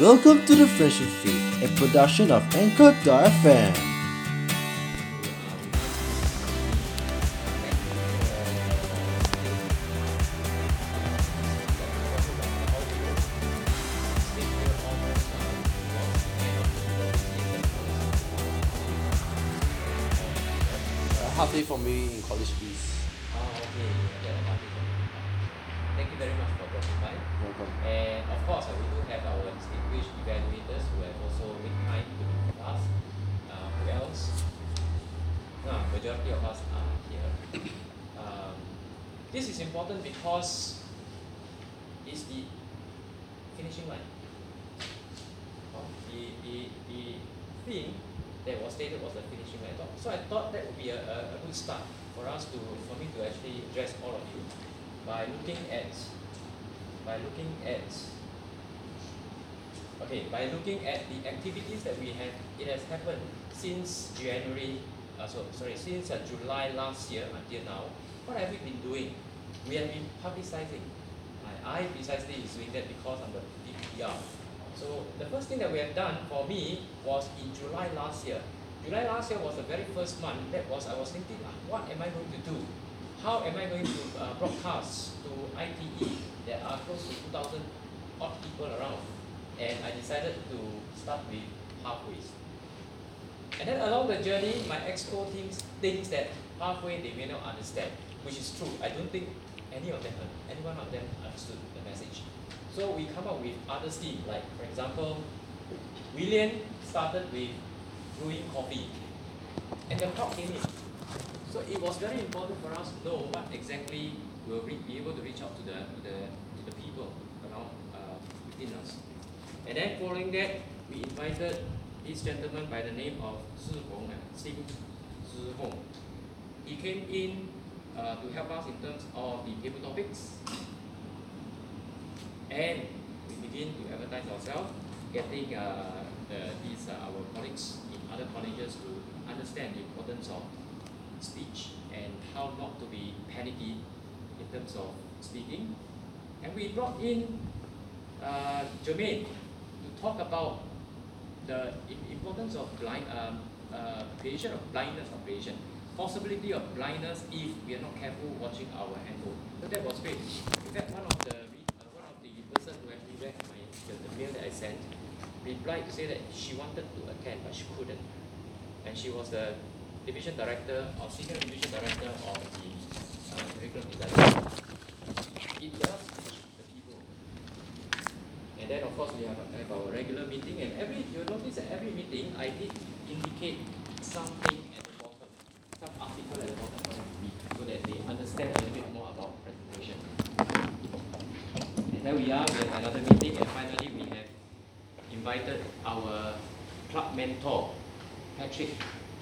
Welcome to the Friendship Feed, a production of Anchor.fm. Uh, halfway for me in college fees. Oh, okay. Yeah, that one is okay. Thank you very much for dropping by. Welcome. And of course, uh, we do have our distinguished evaluators who have also made time to be with us. Uh, who else? Uh, majority of us are here. Um, this is important because it's the finishing line. Oh, the, the, the thing that was stated was the finishing line. So I thought that would be a, a, a good start for us to, for me to actually address all of you by looking at, by looking at, okay, by looking at the activities that we have, it has happened since January, uh, so, sorry, since uh, July last year until now. What have we been doing? We have been publicizing. I, I precisely is doing that because I'm the DPR. So the first thing that we have done for me was in July last year. July last year was the very first month. That was I was thinking, ah, what am I going to do? How am I going to uh, broadcast to ITE? There are close to 2,000 odd people around, and I decided to start with halfway. And then along the journey, my exco team thinks that halfway they may not understand, which is true. I don't think any of them, any one of them understood the message. So we come up with other schemes, like for example, William started with brewing coffee, and the crowd came in. So it was very important for us to know what exactly we will re- be able to reach out to the to the, to the people around uh, within us. And then following that, we invited this gentleman by the name of Zhi Hong, uh, Zhi Hong. He came in uh, to help us in terms of the table topics, and we begin to advertise ourselves, getting uh, the, these uh, our colleagues in other colleges to understand the importance of speech and how not to be panicky in terms of speaking. And we brought in uh, Jermaine to talk about the importance of blind um, uh, creation of blindness operation, possibility of blindness if we are not careful watching our handphone. So that was great. In fact, one of the uh, one of the person who actually read my the, the mail that I sent replied to say that she wanted to attend but she couldn't, and she was the division director or senior division director of the uh, curriculum design. It does the people. And then of course we have, have our regular meeting and every you notice that every meeting I did indicate something at the bottom, some article at the bottom for them to so that they understand a little bit more about presentation. And there we are, have another meeting and finally we have invited our club mentor, Patrick,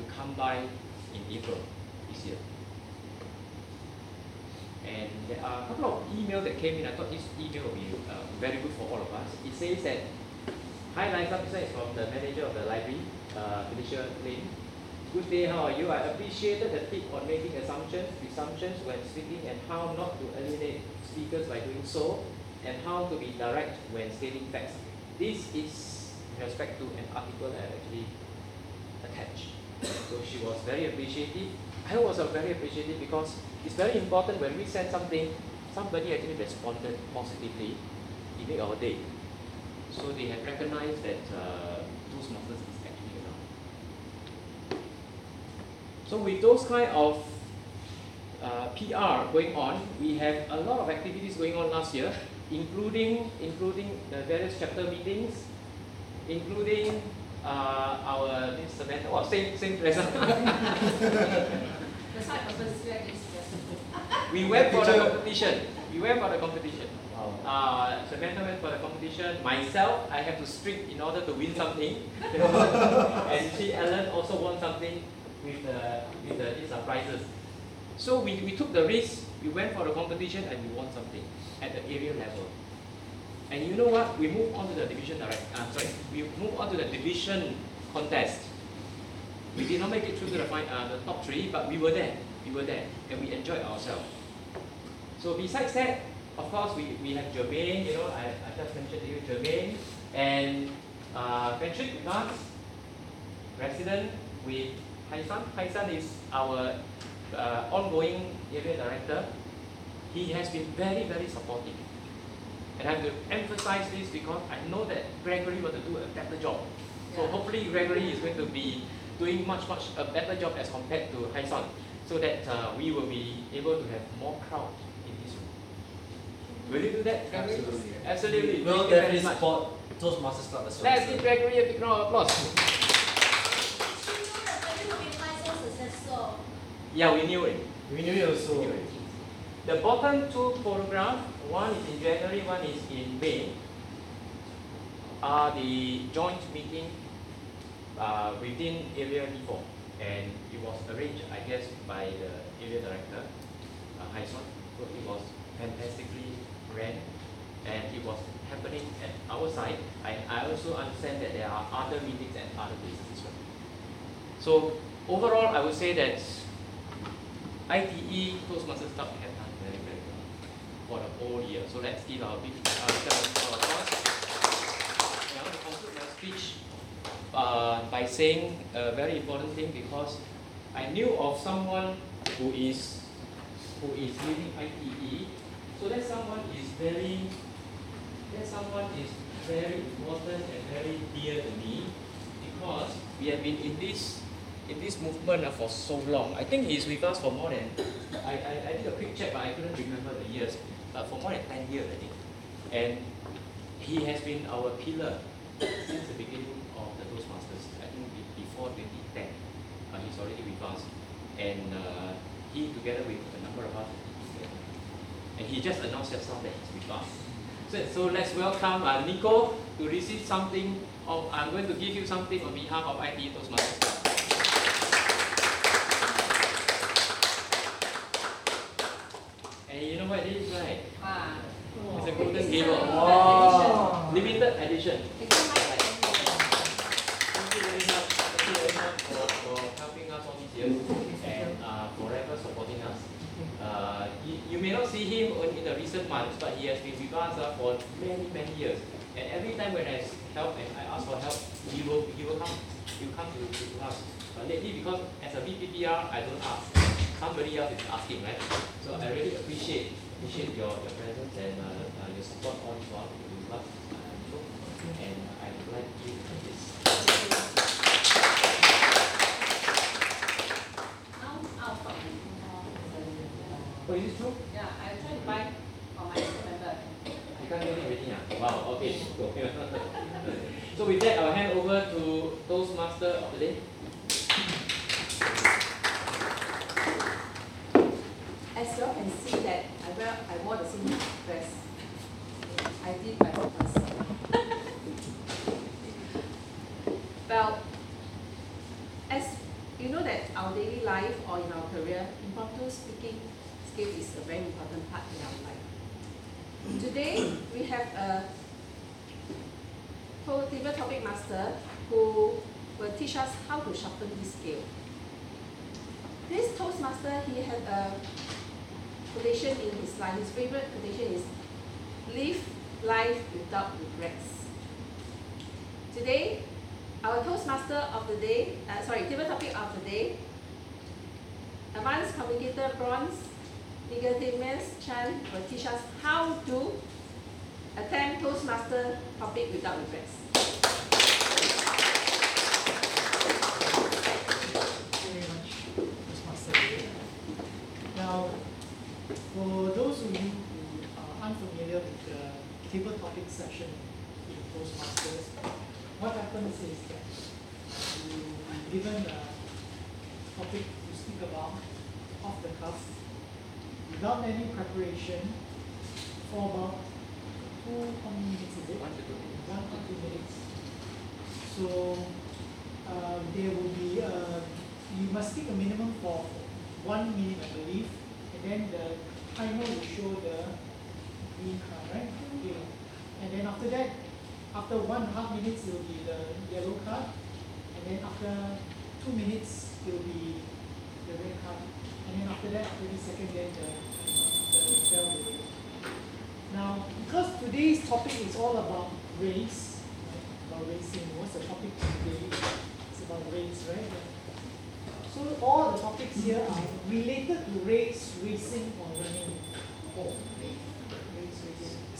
to come by in April this year. And there are a couple of emails that came in. I thought this email will be uh, very good for all of us. It says that, Hi Liza, this is from the manager of the library, uh, Felicia Lin. Good day, how are you? I appreciated the tip on making assumptions, presumptions when speaking and how not to alienate speakers by doing so, and how to be direct when stating facts. This is in respect to an article that I actually attached. So she was very appreciative. I was very appreciative because it's very important when we send something, somebody actually responded positively. It made our day. So they have recognized that uh, Toastmasters is actually around. So with those kind of uh, PR going on, we have a lot of activities going on last year, including including the various chapter meetings, including uh, our this semester, oh, same same present. That's why I purposely wear we went for the competition. We went for the competition. Uh, Samantha went for the competition. Myself, I have to strip in order to win something. and she, Ellen, also won something with the with the these are prizes. So we, we took the risk. We went for the competition and we won something at the area level. And you know what? We move on to the division direct. Uh, sorry, we moved on to the division contest. We did not make it through to the, uh, the top three, but we were there. We were there, and we enjoyed ourselves. So besides that, of course, we, we have Jermaine. You know, I, I just mentioned to you, Jermaine And uh, Patrick us, resident with Haisan. Haisan is our uh, ongoing area director. He has been very, very supportive. And I have to emphasize this because I know that Gregory want to do a better job. So hopefully Gregory is going to be doing much, much a better job as compared to Haisan so that uh, we will be able to have more crowd in this room. Will you do that, Gregory? Absolutely. Absolutely. We'll Thank you very definitely support Toastmasters Club as well. Let's give Gregory a big round of applause. Yeah, we knew it. We knew it also. The bottom two photographs, one is in January, one is in May, are the joint meeting uh, within Area D4. And it was arranged, I guess, by the area director, uh, Haisan. So it was fantastically ran and it was happening at our side. I, I also understand that there are other meetings at other places as well. So overall, I would say that ITE Toastmasters Club have done very, very well for the whole year. So let's give our big uh, applause. I want to conclude my speech uh, by saying a very important thing because I knew of someone who is who is leading ITE. So that someone is very that someone is very important and very dear to me because we have been in this in this movement uh, for so long. I think he's with us for more than I, I, I did a quick check but I couldn't remember the years. But for more than ten years I think. And he has been our pillar since the beginning of the Toastmasters. I think be- before 2010. Uh, he's already with us. And uh, he together with a number of us and he just announced just now that he's with us. So, so let's welcome uh, Nico to receive something. Of, I'm going to give you something on behalf of IT Toastmasters. Club. And you know what it is, right? Ah. It's a golden gavel. Wow. Limited edition. Thank you very much. Thank you very much for, for helping us all these years and uh, forever supporting us. Uh, you, you may not see him in the recent months, but he has been with us uh, for many, many years. And every time when I help and I ask for help, he will, he will come. He will come to, to, to us. But lately, because as a VPPR, I don't ask. Somebody else is asking, right? So I really appreciate appreciate your, your presence and uh, uh, your support all this while with. Uh, and I would like you to this. Out, out from Oh, is it true? Yeah, I try to buy for my member. I can't get it already now. Wow, okay. Go. so with that, I'll hand over to Toastmaster of the day.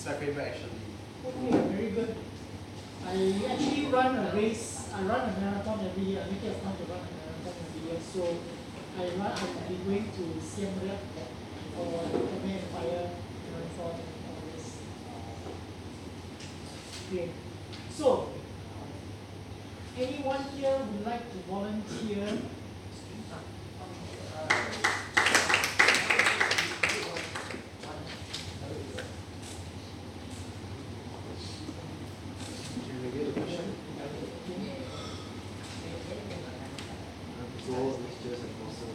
It's my favorite actually. Okay, very good. I actually run a race. I run a marathon every year. I make it a point to run a marathon every year. So I run. I've been going to Siem Reap the Khmer Fire marathon all this. Uh, okay. So anyone here would like to volunteer? Can you repeat the question? Goal is just an awesome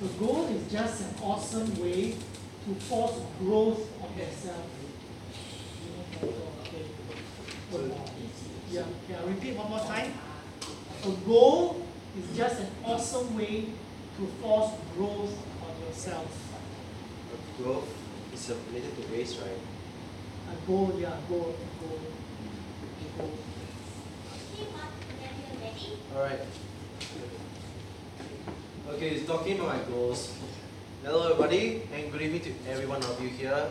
The goal is just an awesome way to force growth of yourself. Okay. Yeah, yeah, repeat one more time. A goal is just an awesome way to force growth on yourself. Growth is related to race, right? A goal, yeah, goal, goal. goal. Alright. Okay, it's talking about my goals. Hello everybody and good evening to every one of you here.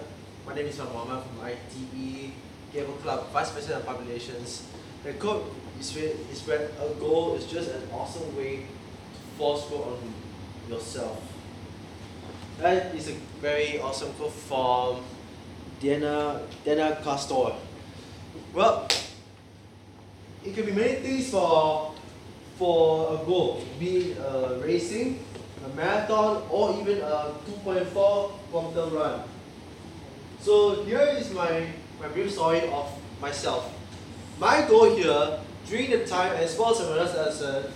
My name is Muhammad from ITE Gavel Club, Vice President of Populations. The quote is is where a goal is just an awesome way to force growth on yourself. That is a very awesome code from Diana Diana Castor. Well, it can be many things for for a goal, be uh, racing, a marathon, or even a 2.4 kilometer run. So here is my, my brief story of myself. My goal here, during the time as well as I as a,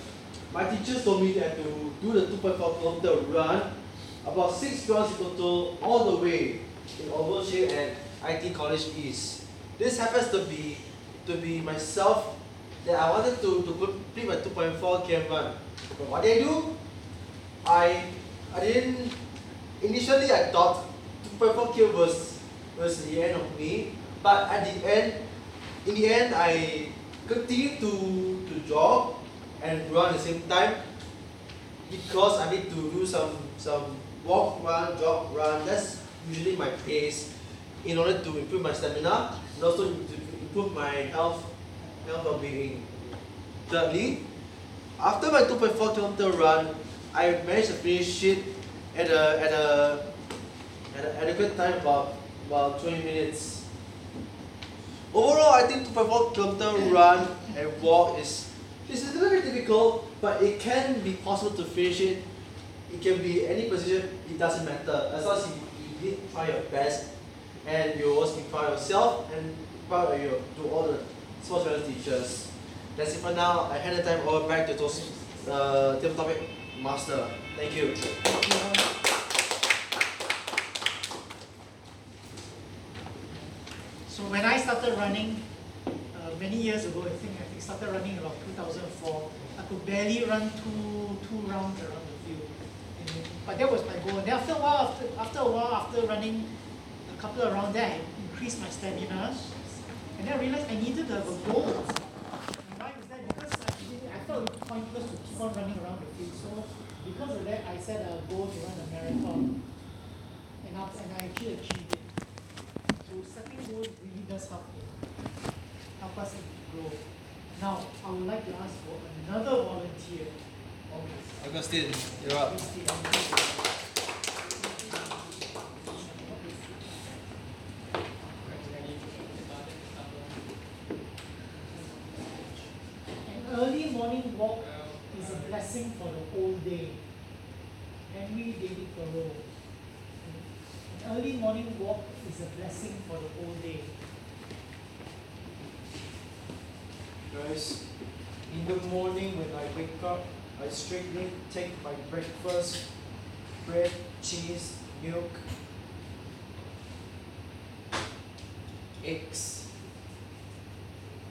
my teachers told me that to do the 2.4 kilometer run, about 6 kilometers total, all the way in Overshare and IT College East. This happens to be to be myself that I wanted to, to complete my 2.4 km run. But what did I do? I I didn't initially I thought 2.4 km was was the end of me, but at the end, in the end I continued to to jog and run at the same time because I need to do some some walk, run, jog, run. That's usually my pace in order to improve my stamina and also to improve my health health well-being. Thirdly, after my 2.4 kilometer run, I managed to finish it at a at a at an adequate time about about 20 minutes. Overall, I think 2.4 kilometer run and walk is is a little bit difficult, but it can be possible to finish it. It can be any position. It doesn't matter as long as you did try your best, and you always be yourself and proud of your to all the sports medal teachers. That's it for now. I hand the time over back to those uh, table topic master. Thank you. So when I started running uh, many years ago, I think I think started running about 2004. I could barely run two two rounds around but that was my goal. And then after a while, after after a while, after running a couple of rounds, then I increased my stamina. And then I realized I needed a, a goal. And why is that? Because I, I felt it pointless to keep on running around the field. So because of that, I set a goal to run a marathon. And, up, and I actually achieved it. So setting goals really does help in, help us grow. Now, I would like to ask for another volunteer. August. Augustine, you're up. Augustine. An early morning walk is a blessing for the whole day. Henry David Thoreau. An early morning walk is a blessing for the whole day. Guys, in the morning when I wake up, I straightly take my breakfast, bread, cheese, milk, eggs.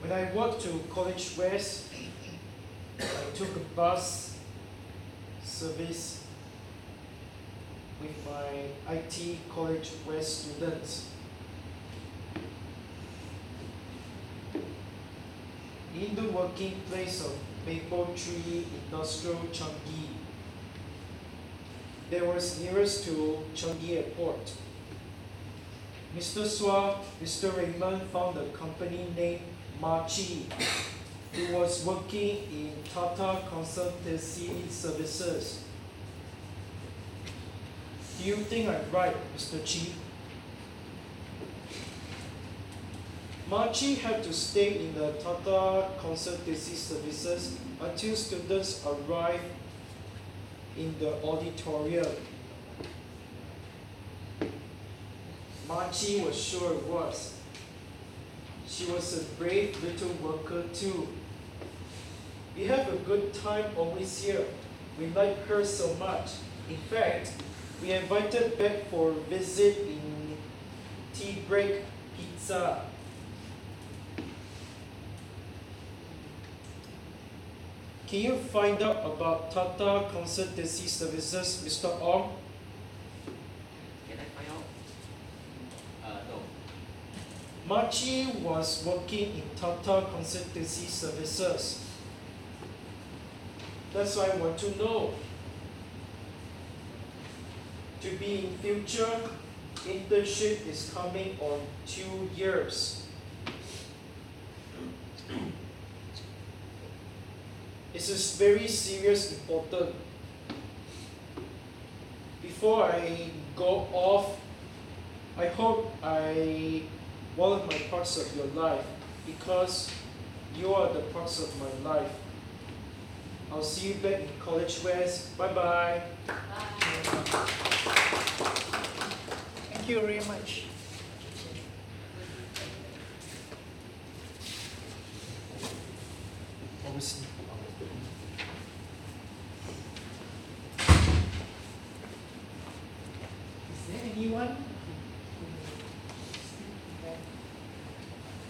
When I walk to College West, I took a bus service with my IT College West students. In the working place of Maple Tree Industrial Changi, there was nearest to Changi Airport. Mr. Swa, Mr. Raymond found a company named Machi who was working in Tata Consultancy Services. Do you think I'm right, Mr. Chi? Machi had to stay in the Tata Consultancy Services until students arrived in the auditorium. Machi was sure it was. She was a brave little worker too. We have a good time always here. We like her so much. In fact, we invited back for a visit in tea break pizza. Can you find out about Tata Consultancy Services, Mr. Ong? Can I find out? Uh, no. Machi was working in Tata Consultancy Services. That's why I want to know. To be in future, internship is coming on two years. This is very serious important. Before I go off, I hope I one of my parts of your life because you are the parts of my life. I'll see you back in College West. Bye bye. Thank you very much. Obviously. Is there anyone who speak that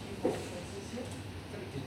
key conferences here? You can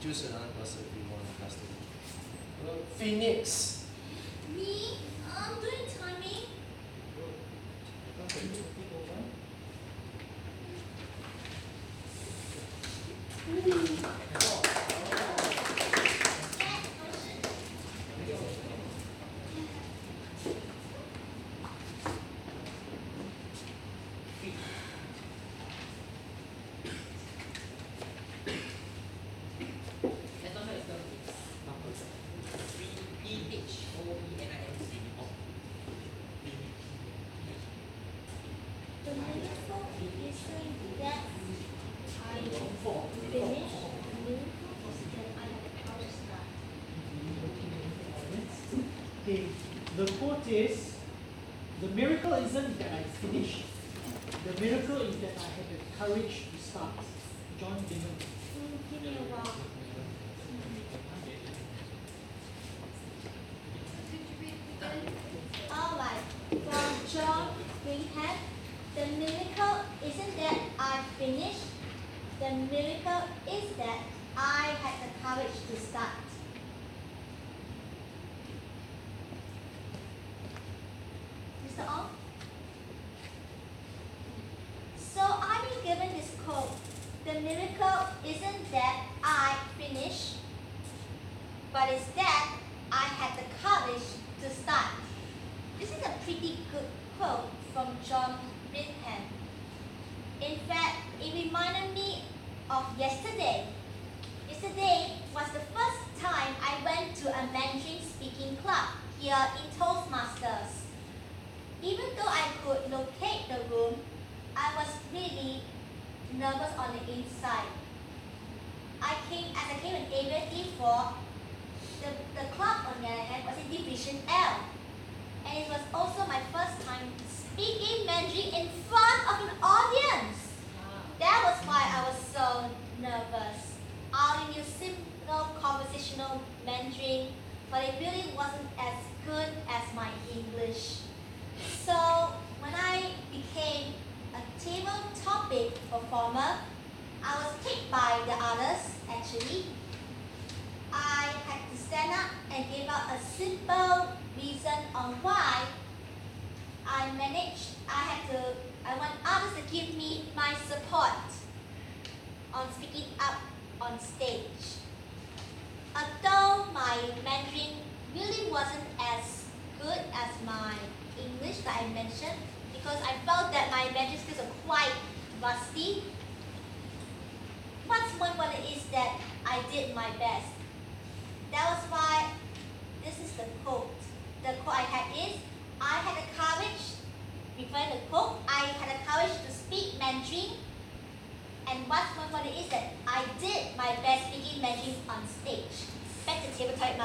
I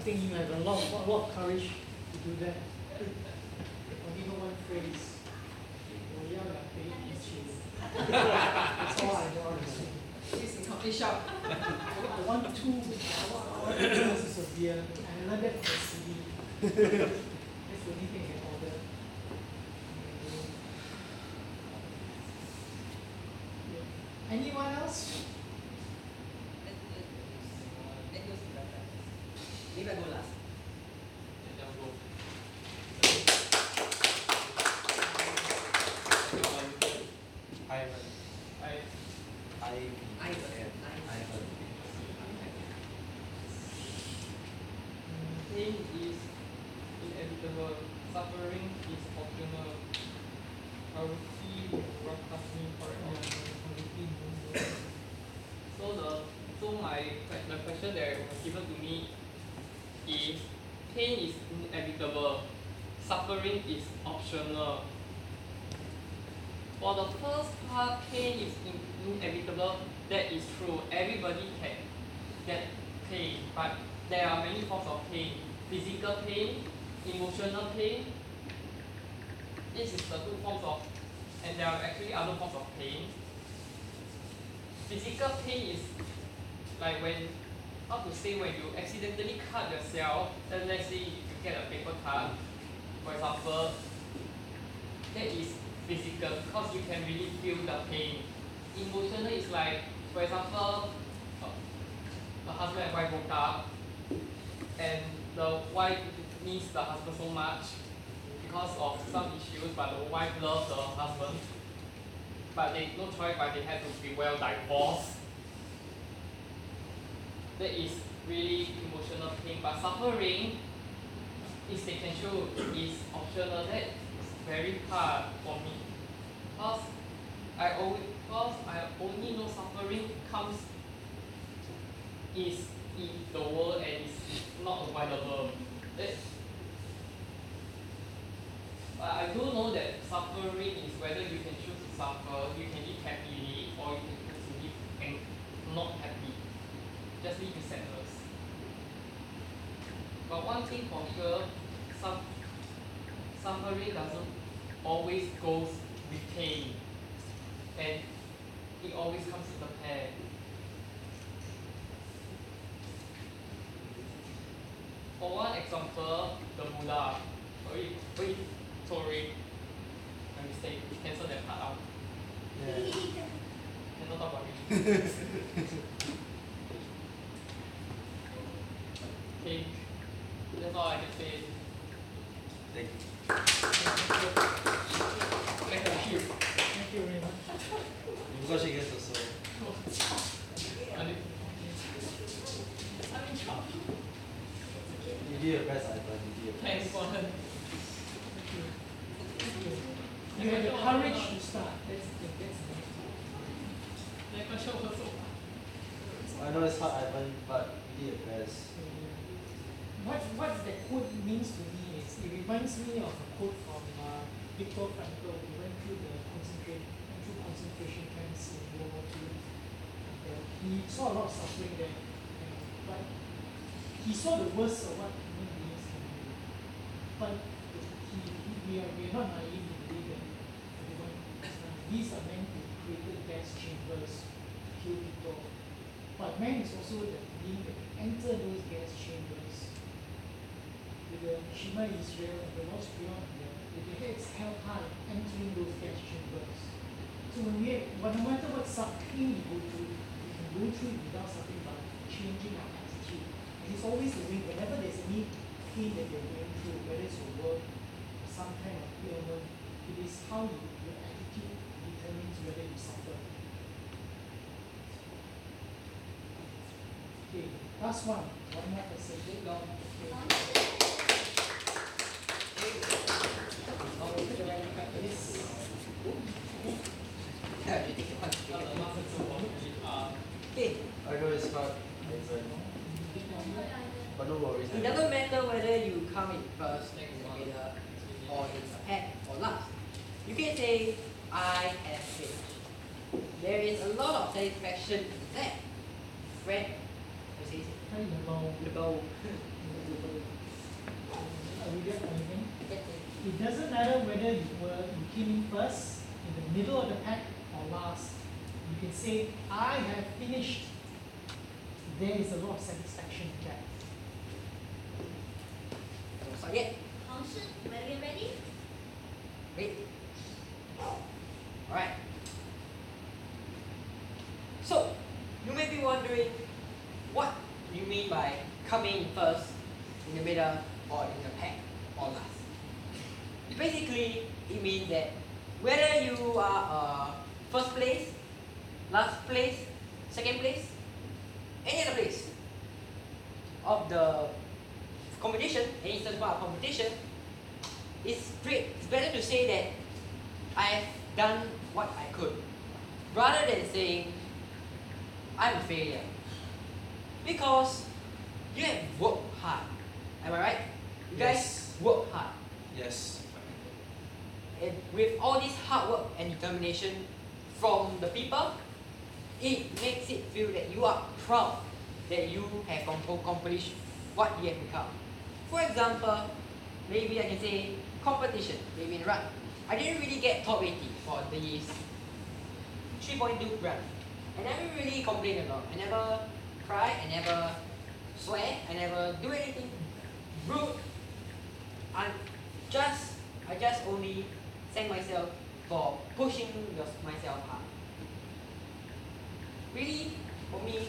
think you have a lot, a lot of courage to do that. Que- the question that was given to me is pain is inevitable. Suffering is optional. For the first part, pain is in, inevitable. That is true. Everybody can get pain, but there are many forms of pain. Physical pain, emotional pain. This is the two forms of, and there are actually other forms of pain. Physical pain is like when, how to say, when you accidentally cut yourself, then let's say you get a paper cut, for example, that is physical because you can really feel the pain. Emotional is like, for example, a, a husband and wife broke up, and the wife needs the husband so much because of some issues, but the wife loves the husband. But they no choice, but they have to be well divorced. That is really emotional pain, but suffering is they can show is optional. That is very hard for me. Because I always because I only know suffering comes is in the world and is not avoidable. But I do know that suffering is whether you can choose to suffer, you can live happily, or you can to live and not happy. Just leave in sadness. But one thing for sure, some suffering doesn't always goes with pain. And it always comes in a pair. For one example, the Buddha. Sorry, wait, sorry. My mistake. Cancel that part out. Yeah. Okay. That's all I can say. Thank you. Thank you. Thank you very much. You did best, best. Thanks you. The courage to start the thing. That's the next one. that question was so I know it's hard, Ivan, but you did your best. What what that quote means to me is it reminds me of a quote from uh, Viktor Frankl. He went through the concentration through concentration camps in World War II. And, uh, he saw a lot of suffering there, know, but he saw the worst of what human beings can do. But he, he we are we are not naive to believe that everyone is. These are men who created gas chambers But man is also the being that enter those gas chambers with the Shema Israel and the Lord's beyond them, with their heads held high, entering those gas chambers. So when we, but no matter what suffering we go through, we can go through it without suffering by changing our attitude. And it's always the way, whenever there's any pain that you're going through, whether it's a work, some kind of ailment, it is how you, your attitude determines whether you suffer. Okay, last one, one more person. Big long. Okay. 黄氏 it's already practiced. Yes. Yeah, you take one. Okay, I know it's hard, uh, but no worries. it doesn't matter whether you come in first, in the middle, or in the pack, or last. You can say, I have finished. There is a lot of satisfaction in that. Friend, what say Hi, hello. the bow. Are we there for anything? It doesn't matter whether you were you came in first, in the middle of the pack, or last. You can say, I have finished. There is a lot of satisfaction in that. Don't start yet. 黄氏 ready ready Wait. Alright. So, you may be wondering what you mean by coming first, in the middle, or in the pack, or last. Basically, it means that whether you are uh, first place, last place, second place, any other place of the competition, any part of competition, it's great. It's better to say that I have done what I could, rather than saying I'm a failure. Because you have worked hard. Am I right? You guys Yes. work hard. Yes. And with all this hard work and determination from the people, it makes it feel that you are proud that you have accomplished what you have become. For example, maybe I can say competition, maybe in run. I didn't really get top 80 for the 3.2 run. And I never really complain a lot. I never cry, I never swear, I never do anything rude. I just I just only thank myself for pushing myself hard. Really, for me,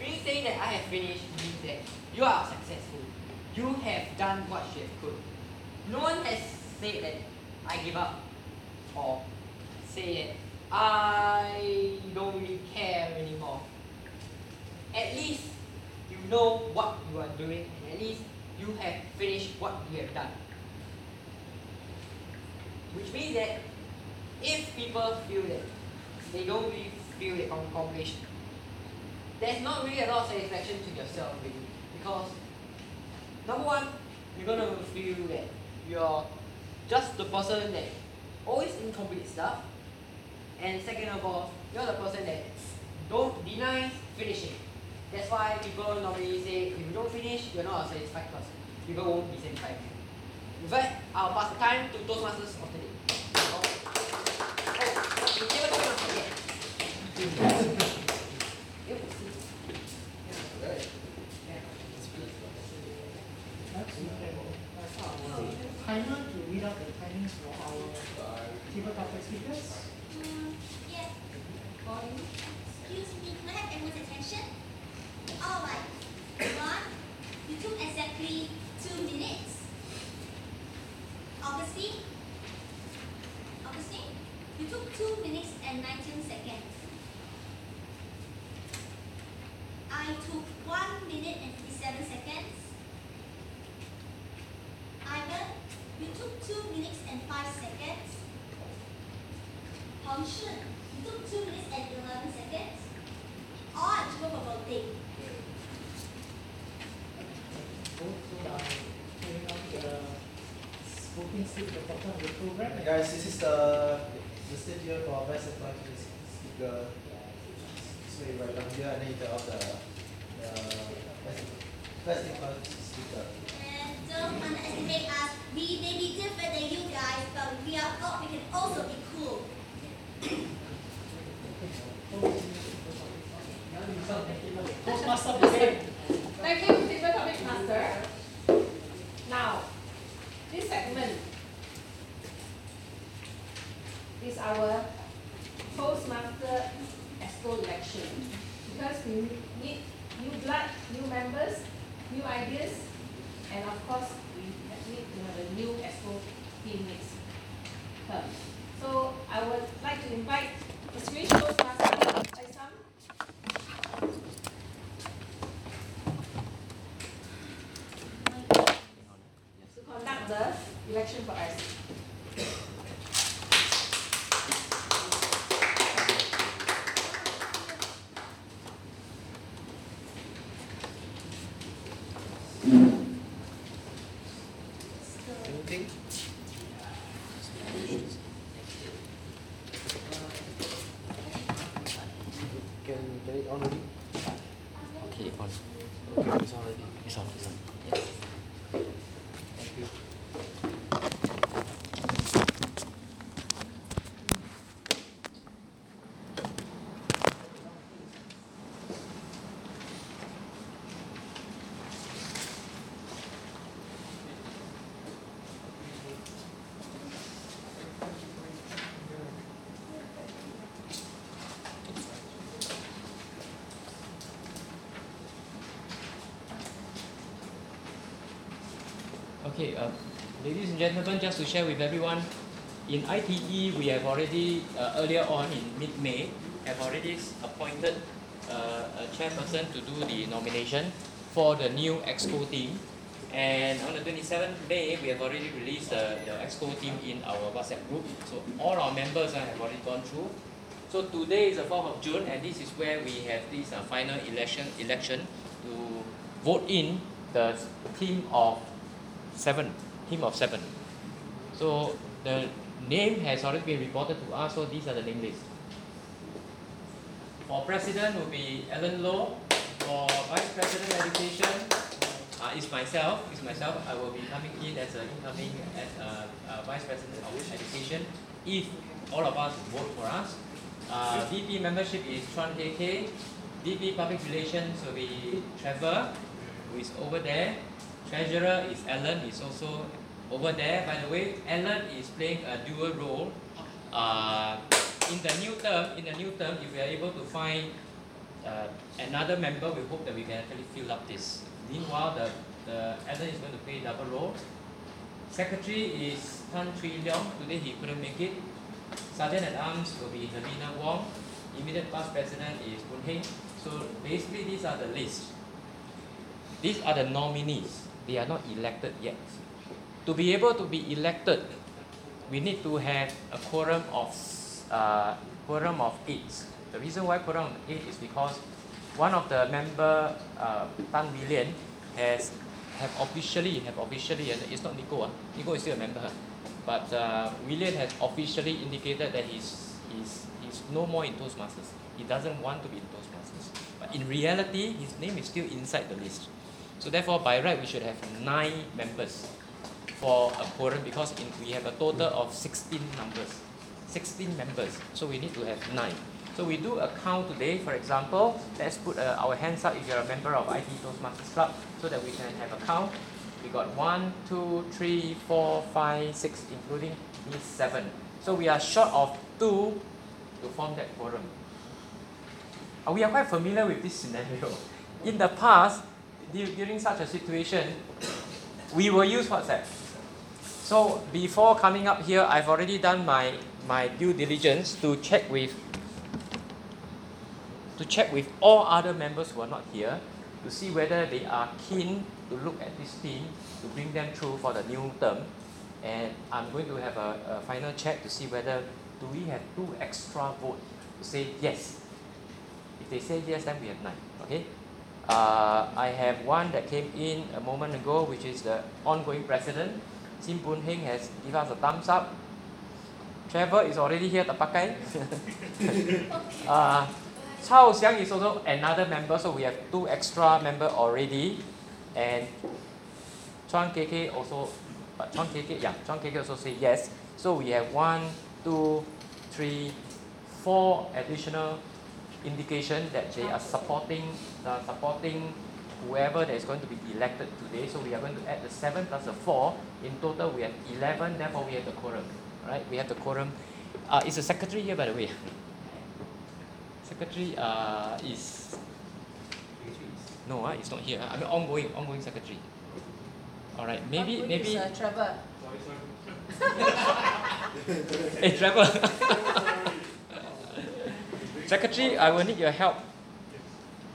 really saying that I have finished means that you are successful. You have done what you have could. No one has said that I give up or say that I don't really care anymore. At least you know what you are doing and at least you have finished what you have done. Which means that if people feel that they don't really feel they com- accomplished, there's not really a lot of satisfaction to yourself really. Because number one, you're gonna feel that you're just the person that always incomplete stuff. And second of all, you're the person that don't deny finishing. That's why people normally say if you don't finish, you're not a satisfied person. People won't be satisfied. In fact, I'll pass the time to Toastmasters of the day. Oh, oh, you never Toastmaster yet. Okay, uh, ladies and gentlemen, just to share with everyone, in ITE we have already uh, earlier on in mid-May have already appointed uh, a chairperson to do the nomination for the new exco team. And on the 27th May, we have already released the, the exco team in our WhatsApp group. So all our members uh, have already gone through. So today is the 4th of June, and this is where we have this uh, final election election to vote in the team of seven, team of seven. So the name has already been reported to us, so these are the name lists. For president will be Alan Low. For vice president education, uh, is myself. Is myself. I will be coming in as an incoming as a, uh vice president of education. If all of us vote for us, uh, VP membership is Chuan KK. VP public relations will be Trevor, who is over there. Treasurer is Alan, is also over there. By the way, Alan is playing a dual role. Uh, in the new term, in the new term, if we are able to find uh, another member, we hope that we can actually fill up this. Meanwhile, the, the Alan is going to play double role. Secretary is Tan Chui Leong. Today he couldn't make it. Sergeant at Arms will be Helena Wong. Immediate past president is Boon Heng. So basically, these are the list. These are the nominees. They are not elected yet. To be able to be elected, we need to have a quorum of uh, quorum of eight. The reason why quorum of eight is because one of the member, uh, Tan Willian, has have officially have officially and it's not Nico. Uh, Nico is still a member, but uh, Willian has officially indicated that he's he's he's no more in Toastmasters. He doesn't want to be in Toastmasters. But in reality, his name is still inside the list. So therefore, by right, we should have nine members for a quorum because in, we have a total of 16 numbers, 16 members. So we need to have nine. So we do a count today. For example, let's put uh, our hands up if you're a member of IT Toastmasters Club, so that we can have a count. We got one, two, three, four, five, six, including me seven. So we are short of two to form that quorum. Uh, we are quite familiar with this scenario. In the past, during such a situation, we will use WhatsApp. So before coming up here, I've already done my, my due diligence to check with to check with all other members who are not here to see whether they are keen to look at this team to bring them through for the new term. And I'm going to have a, a final check to see whether do we have two extra votes to say yes. If they say yes, then we have nine. Okay. Uh, I have one that came in a moment ago, which is the ongoing president. Sim Boon Heng has given us a thumbs up. Trevor is already here, tak pakai. uh, Chao Xiang is also another member, so we have two extra member already. And Chuan KK also, uh, Chuan KK, yeah, Chuan KK also say yes. So we have one, two, three, four additional indication that they are supporting, uh, supporting whoever that is going to be elected today. So we are going to add the seven plus the four. In total, we have eleven. Therefore, we have the quorum. Right? We have the quorum. Uh, is the secretary here, by the way? Secretary uh, is no, uh, it's not here. I mean, ongoing, ongoing secretary. All right, maybe, maybe. is, uh, Trevor. hey, Trevor. Secretary, I will need your help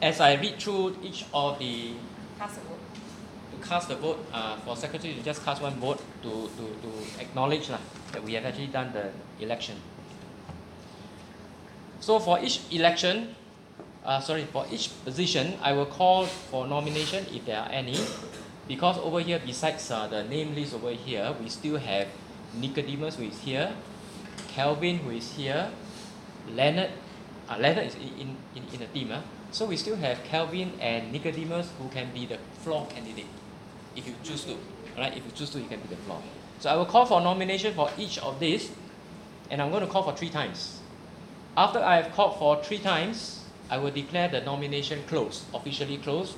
as I read through each of the Cast a vote. to cast the vote uh, for secretary to just cast one vote to, to, to acknowledge lah, that we have actually done the election. So for each election, uh, sorry, for each position, I will call for nomination if there are any. Because over here, besides uh, the name list over here, we still have Nicodemus who is here, Calvin who is here, Leonard, uh, Leonard is in, in, in the team. Uh. So we still have Calvin and Nicodemus who can be the floor candidate if you choose to. Right? If you choose to, you can be the floor. So I will call for nomination for each of these, and I'm going to call for three times. After I have called for three times, I will declare the nomination closed, officially closed,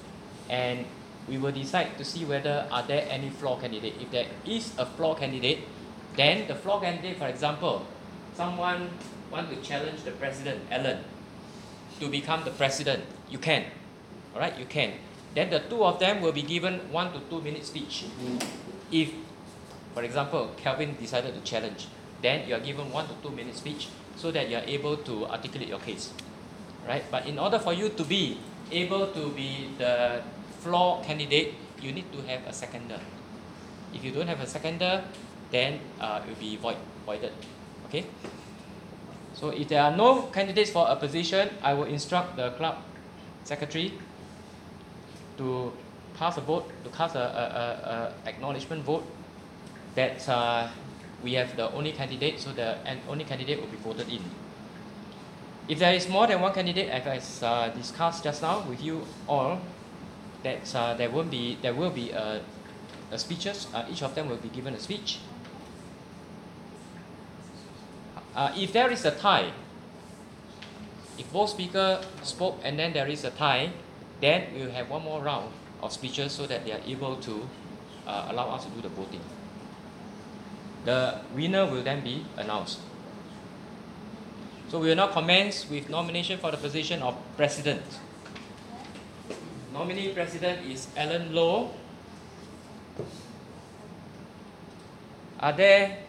and we will decide to see whether are there any floor candidate. If there is a floor candidate, then the floor candidate, for example, someone want to challenge the president, Alan, to become the president, you can. All right, you can. Then the two of them will be given one to two minute speech. If, for example, Kelvin decided to challenge, then you are given one to two minute speech so that you are able to articulate your case. Right? But in order for you to be able to be the floor candidate, you need to have a seconder. If you don't have a seconder, then uh, it will be void, voided. Okay? So if there are no candidates for a position, I will instruct the club secretary to pass a vote, to cast a, a, a, a acknowledgement vote that uh, we have the only candidate, so the and only candidate will be voted in. If there is more than one candidate, as I uh, discussed just now with you all, that uh, there won't be there will be a, a speeches. Uh, each of them will be given a speech. Uh, if there is a tie, if both speakers spoke and then there is a tie, then we will have one more round of speeches so that they are able to uh, allow us to do the voting. The winner will then be announced. So we will now commence with nomination for the position of president. Nominee president is Alan Lowe. Are there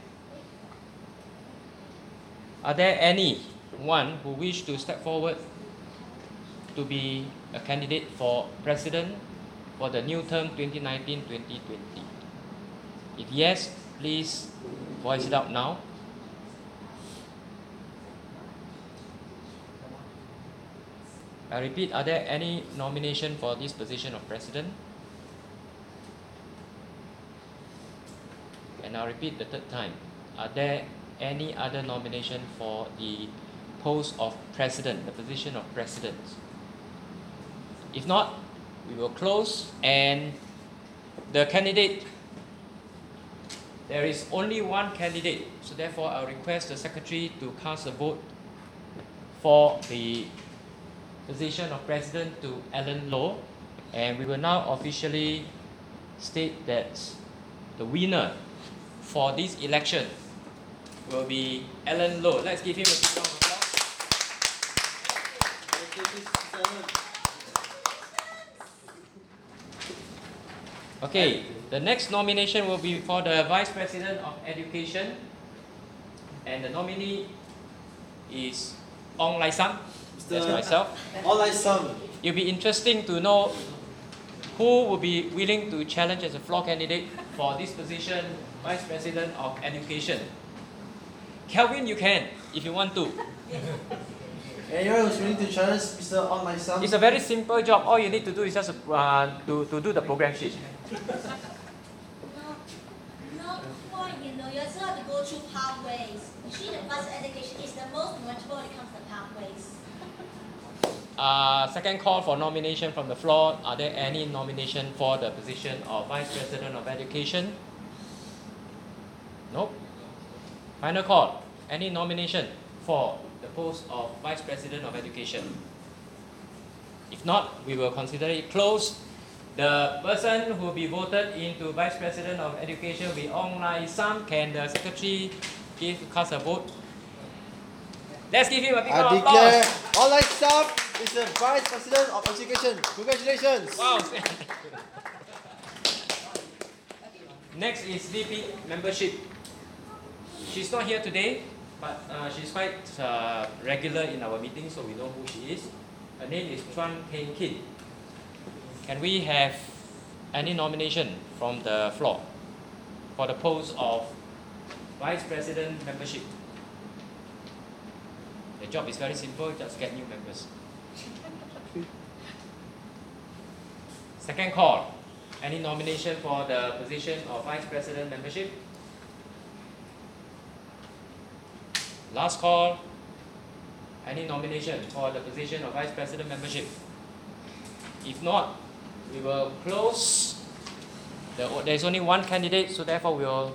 are there any one who wish to step forward to be a candidate for president for the new term 2019-2020? If yes, please voice it out now. I repeat, are there any nomination for this position of president? And I'll repeat the third time. Are there any other nomination for the post of president, the position of president? If not, we will close and the candidate there is only one candidate, so therefore I'll request the secretary to cast a vote for the position of president to Alan Lowe, and we will now officially state that the winner for this election will be Alan Lowe. Let's give him a big round of applause. Okay, the next nomination will be for the Vice President of Education, and the nominee is Ong Lai Sam. That's myself. Ong Lai Sam. It'll be interesting to know who will be willing to challenge as a floor candidate for this position, Vice President of Education. Kelvin, you can if you want to. Anyone who's willing to challenge Mr. Ong Lai Sam? It's a very simple job. All you need to do is just uh, to, to do the program sheet. No, no point, you know, you still have to go through pathways. Usually the bus education is the most knowledgeable when it comes to pathways. Uh, second call for nomination from the floor. Are there any nomination for the position of Vice President of Education? Nope. Final call. Any nomination for the post of Vice President of Education? If not, we will consider it closed. The person who will be voted into Vice President of Education will be Ong Lai Sam. Can the secretary give cast a vote? Let's give him a big round of applause. Ong Lai Sam is the Vice President of Education. Congratulations. Wow. Next is VP membership. She's not here today, but uh, she's quite uh, regular in our meetings, so we know who she is. Her name is Chuan Peng Kin. Can we have any nomination from the floor for the post of Vice President membership? The job is very simple, just get new members. Second call. Any nomination for the position of Vice President membership? Last call. Any nomination for the position of Vice President membership? If not, we will close. The, there is only one candidate, so therefore we will.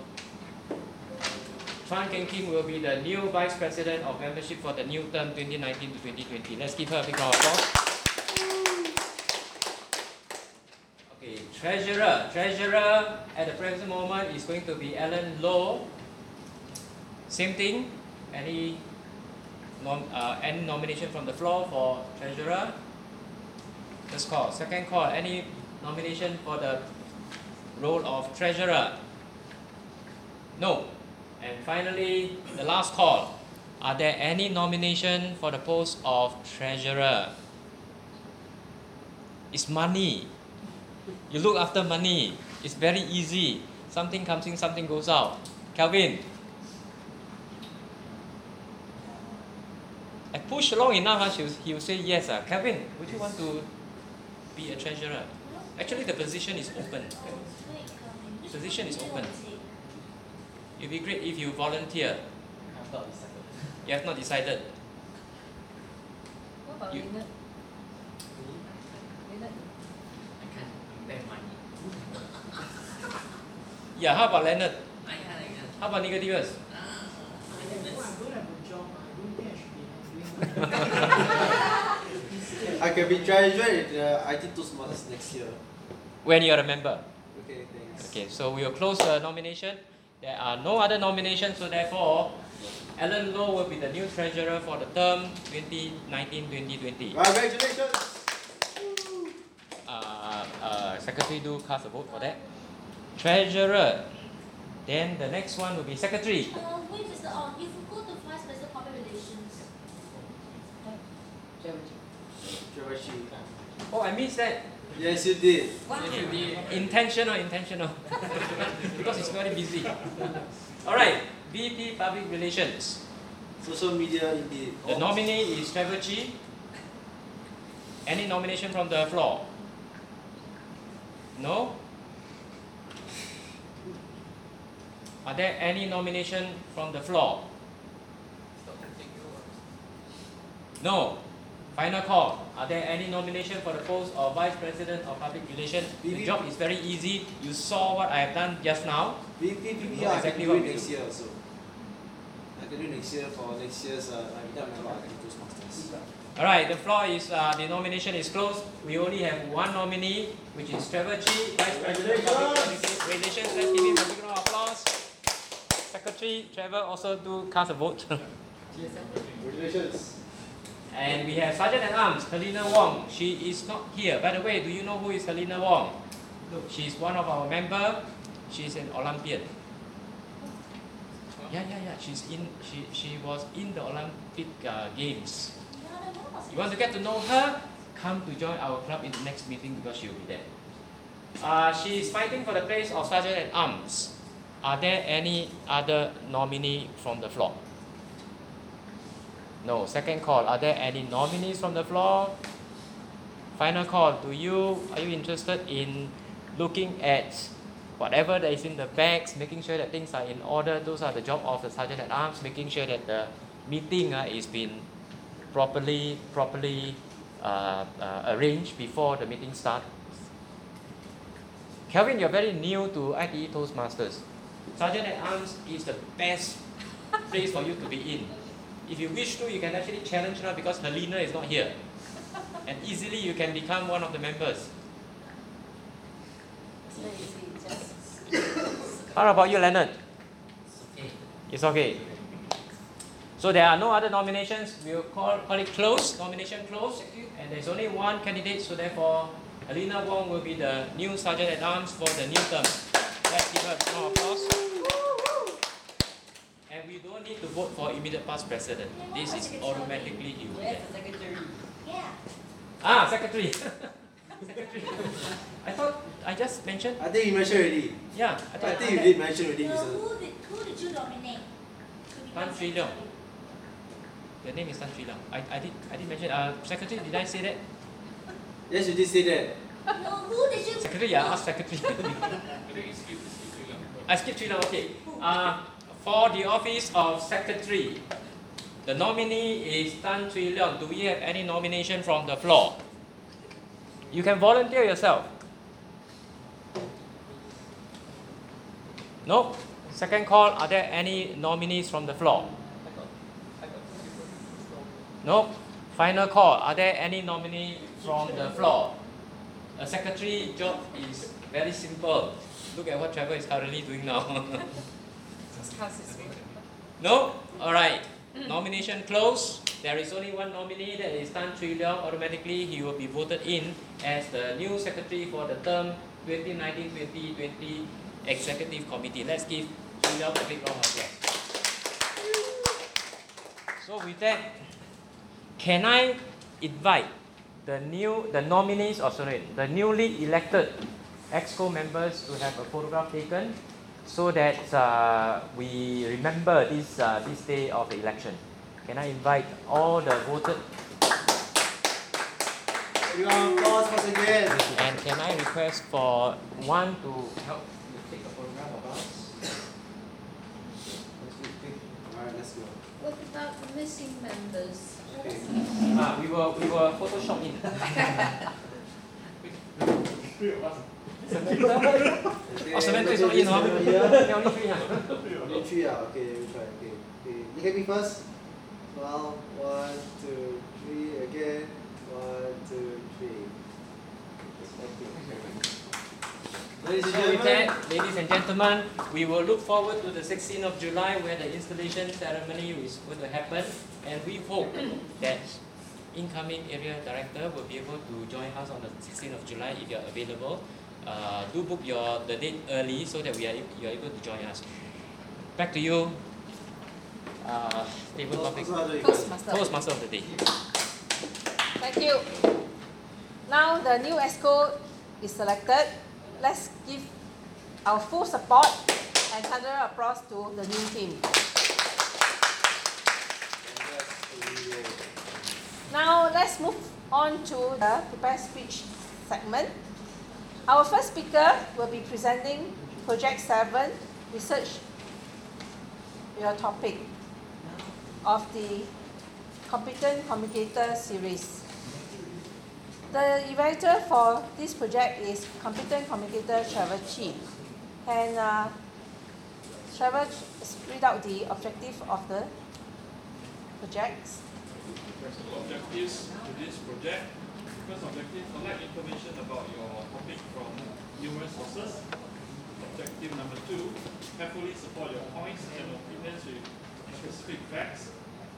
Chuan Keng Kim will be the new Vice President of membership for the new term 2019 to 2020. Let's give her a big round of applause. Okay, treasurer. Treasurer at the present moment is going to be Alan Low. Same thing. Any nom, uh, any nomination from the floor for treasurer? First call. Second call. Any nomination for the role of treasurer? No. And finally, the last call. Are there any nomination for the post of treasurer? It's money. You look after money. It's very easy. Something comes in, something goes out. Calvin. Push long enough, ah, huh, she'll, he'll say yes. Ah. Uh. Calvin, would you want to be a treasurer? Actually, the position is open. Position is open. It'd be great if you volunteer. I've not decided. You have not decided. What about You- Leonard? Hmm? Leonard? I can't bear money. Yeah, how about Leonard? I can't, I can't. How about Nicodemus? Ah, Oh, I don't have a job, I don't think I should be doing I can be treasurer in the IT Toastmasters next year. When you're a member. Okay, thanks. Okay, so we will close the nomination. There are no other nominations, so therefore, Alan Low will be the new treasurer for the term 2019-2020. Congratulations! Uh, uh, secretary do cast a vote for that. Treasurer. Then the next one will be secretary. Uh, wait, Mr. Ong, if you go to Vice President Public Relations, Trevor Shi. Oh, I missed that. Yes, you did. Yes, you did. Intentional, intentional. because it's very busy. All right, VP Public Relations. Social media indeed. The oh. nominee is Trevor Chi. Any nomination from the floor? No? Are there any nomination from the floor? Stop taking yours. No. Final call. Are there any nomination for the post of Vice President of Public Relations? The VP. job is very easy. You saw what I have done just now. VP, VP, know I exactly can what do it next year also. I can do next year for next year's uh, I become member of IT Toastmasters. All right, the floor is uh, the nomination is closed. We only have one nominee, which is Trevor Chi, Vice President of Public Relations. Let's give him a big round of applause. Secretary Trevor also do cast a vote. Congratulations. And we have Sergeant at Arms, Helena Wong. She is not here. By the way, do you know who is Helena Wong? Look, she's one of our member. She's an Olympian. Yeah, yeah, yeah. She's in. She she was in the Olympic uh, Games. You want to get to know her? Come to join our club in the next meeting because she'll be there. Uh, she is fighting for the place of Sergeant at Arms. Are there any other nominee from the floor? No. Second call. Are there any nominees from the floor? Final call. Do you are you interested in looking at whatever that is in the bags, making sure that things are in order? Those are the job of the sergeant at arms, making sure that the meeting uh, is been properly properly uh, uh, arranged before the meeting starts. Kelvin, you're very new to ITE Toastmasters. Sergeant at Arms is the best place for you to be in. If you wish to, you can actually challenge her because Helena is not here. And easily you can become one of the members. It's very easy, just How about you, Leonard? Okay. It's okay. So there are no other nominations. We'll call, call it closed, nomination closed. And there's only one candidate, so therefore Helena Wong will be the new Sergeant at Arms for the new term. Let's give her applause. And we don't need to vote for immediate past president. This is automatically he will Where's the secretary? Yeah. Ah, secretary. secretary. I thought I just mentioned. I think you mentioned already. Yeah, I I thought. think you did mention already, So who did, who did you nominate? Tan Sri Leong. secretary? The name is Tan Sri Leong. I, I did I did mention. Uh, secretary, did I say that? Yes, you did say that. No, who did you? Secretary, yeah, ask secretary. I think it's skip, it's skip. I skipped three now. Okay. Uh, for the office of secretary, the nominee is Tan Sri Leong. Do we have any nomination from the floor? You can volunteer yourself. No. Second call. Are there any nominees from the floor? No. Final call. Are there any nominee from the floor? A secretary job is very simple. Look at what Trevor is currently doing now. no? Alright. Nomination closed. There is only one nominee, that is Tan Sri Leong. Automatically, he will be voted in as the new secretary for the term 2019-2020 Executive Committee. Let's give Sri Leong a big round of applause. So with that, can I invite the new, the nominees, or sorry, the newly elected EXCO members to have a photograph taken so that uh, we remember this, uh, this day of the election. Can I invite all the voted Everyone, applause once again. and can I request for one to help you take a photograph of us? Alright, let's go. What about the missing members? Okay. Ah, we were we were Photoshop in. Samantha is not in, huh? Yeah. Yeah, only three, huh? Only three. Okay, we try. Okay. Okay. You get me first? Well, one, two, three. Again. One, two, three. Ladies and gentlemen, ladies and gentlemen, we will look forward to the 16th of July where the installation ceremony is going to happen and we hope that incoming area director will be able to join us on the 16th of July if you are available. Uh, do book your the date early so that we are you are able to join us. Back to you, uh, table topic, Also, other you guys. Toastmaster. Toastmaster of the day. Thank you. Now the new EXCO is selected. Let's give our full support and thunder applause to the new team. Now let's move on to the prepared speech segment. Our first speaker will be presenting Project 7 research your topic of the Competent Communicator series. The evaluator for this project is Competent Communicator Trevor Chi. And uh, Trevor read out the objective of the projects. There's two objectives to this project. First objective, collect information about your topic from numerous sources. Objective number two, carefully support your points and opinions with specific facts,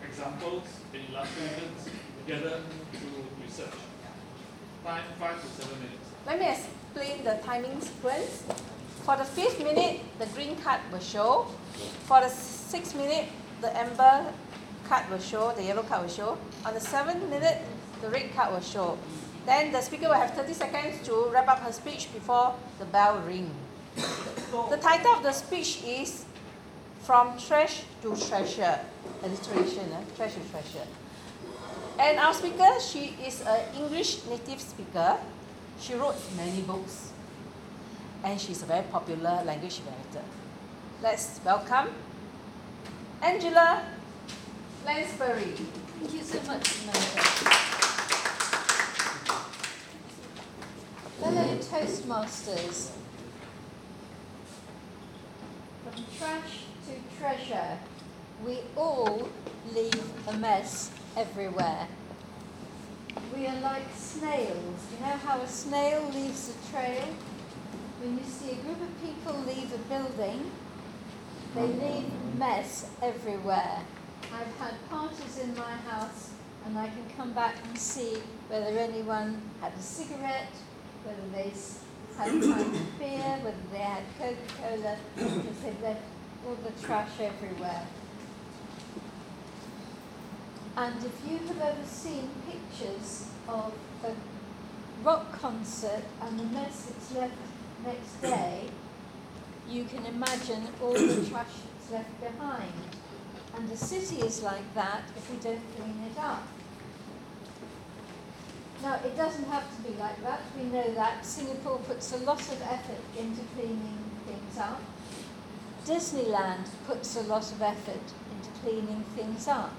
examples, and illustrations gathered through research. Time five to seven minutes. Let me explain the timing sequence. For the fifth minute, the green card will show. For the sixth minute, the amber card will show, the yellow card will show. On the seventh minute, the red card will show. Then the speaker will have 30 seconds to wrap up her speech before the bell ring. The title of the speech is From Trash to Treasure. Alliteration, eh? trash to treasure. And our speaker, she is an English native speaker. She wrote many books. And she's a very popular language writer. Let's welcome Angela Lansbury. Thank you so much. Fellow Toastmasters, from trash to treasure, we all leave a mess everywhere. We are like snails. You know how a snail leaves a trail? When you see a group of people leave a building, they leave mess everywhere. I've had parties in my house and I can come back and see whether anyone had a cigarette, whether they had of beer, whether they had Coca-Cola, they've left all the trash everywhere. And if you have ever seen pictures of a rock concert and the mess that's left next day, you can imagine all the trash that's left behind. And the city is like that if we don't clean it up. Now, it doesn't have to be like that, we know that. Singapore puts a lot of effort into cleaning things up. Disneyland puts a lot of effort into cleaning things up.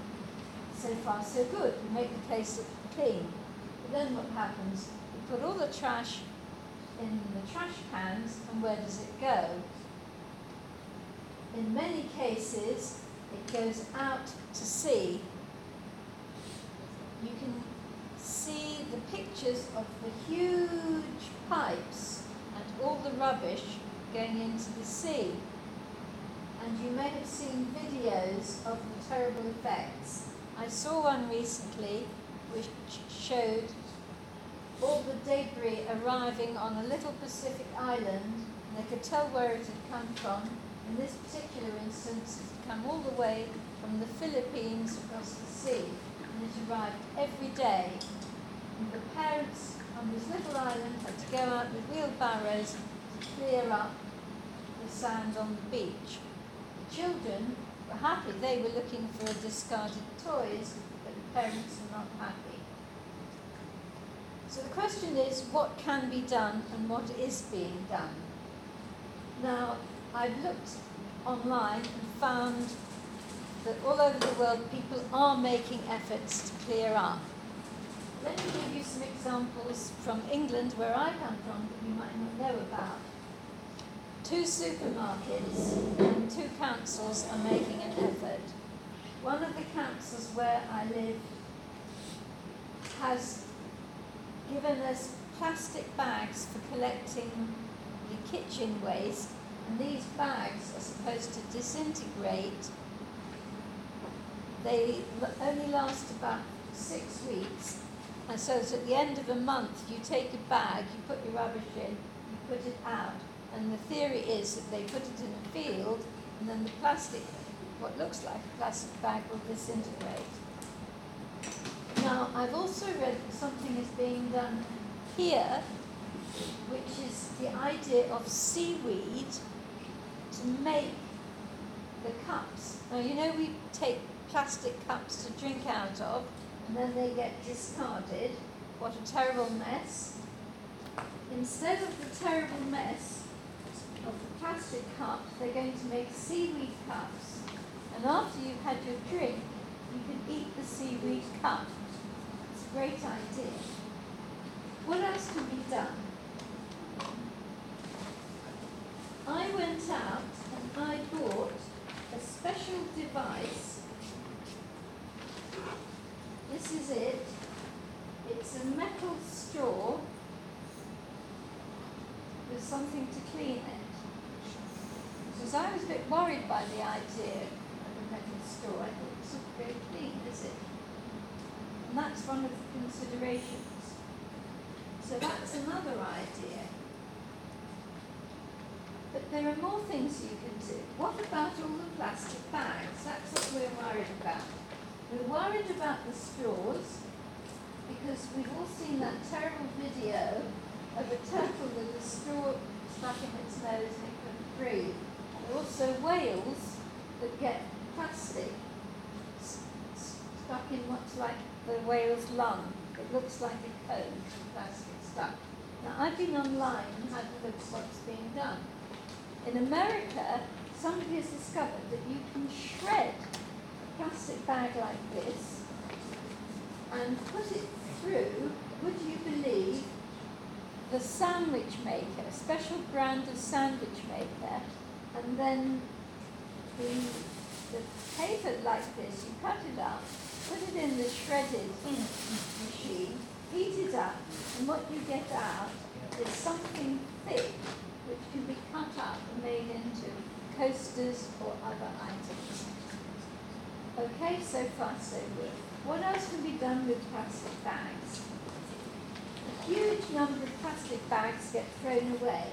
So far, so good. We make the place clean. But then what happens? We put all the trash in the trash cans, and where does it go? In many cases, it goes out to sea. You can see the pictures of the huge pipes and all the rubbish going into the sea. And you may have seen videos of the terrible effects. I saw one recently which showed all the debris arriving on a little Pacific island. And they could tell where it had come from. In this particular instance, it had come all the way from the Philippines across the sea. And it arrived every day. And the parents on this little island had to go out with wheelbarrows to clear up the sand on the beach. The children were happy. They were looking for discarded toys, but the parents were not happy. So the question is, what can be done and what is being done? Now, I've looked online and found that all over the world people are making efforts to clear up. Let me give you some examples from England, where I come from, that you might not know about. Two supermarkets and two councils are making an effort. One of the councils where I live has given us plastic bags for collecting the kitchen waste, and these bags are supposed to disintegrate. They only last about six weeks, and so it's at the end of a month you take a bag, you put your rubbish in, you put it out, and the theory is that they put it in a field, and then the plastic, what looks like a plastic bag, will disintegrate. Now, I've also read that something is being done here, which is the idea of seaweed to make the cups. Now, you know, we take plastic cups to drink out of, and then they get discarded. What a terrible mess. Instead of the terrible mess of the plastic cup, they're going to make seaweed cups. And after you've had your drink, you can eat the seaweed cup. It's a great idea. What else can be done? I went out and I bought a special device. This is it. It's a metal straw with something to clean it. Because I was a bit worried by the idea of a metal straw. I thought it's not very clean, is it? And that's one of the considerations. So that's another idea. But there are more things you can do. What about all the plastic bags? That's what we're worried about. We're worried about the straws because we've all seen that terrible video of a turtle with a straw stuck in its nose and it couldn't breathe. There are also whales that get plastic stuck in what's like the whale's lung. It looks like a cone of plastic stuck. Now I've been online and had a look at what's being done. In America, somebody has discovered that you can shred plastic bag like this and put it through, would you believe, the sandwich maker, a special brand of sandwich maker, and then the, the paper like this, you cut it up, put it in the shredded machine, heat it up, and what you get out is something thick which can be cut up and made into coasters or other items. Okay, so far so good. What else can be done with plastic bags? A huge number of plastic bags get thrown away.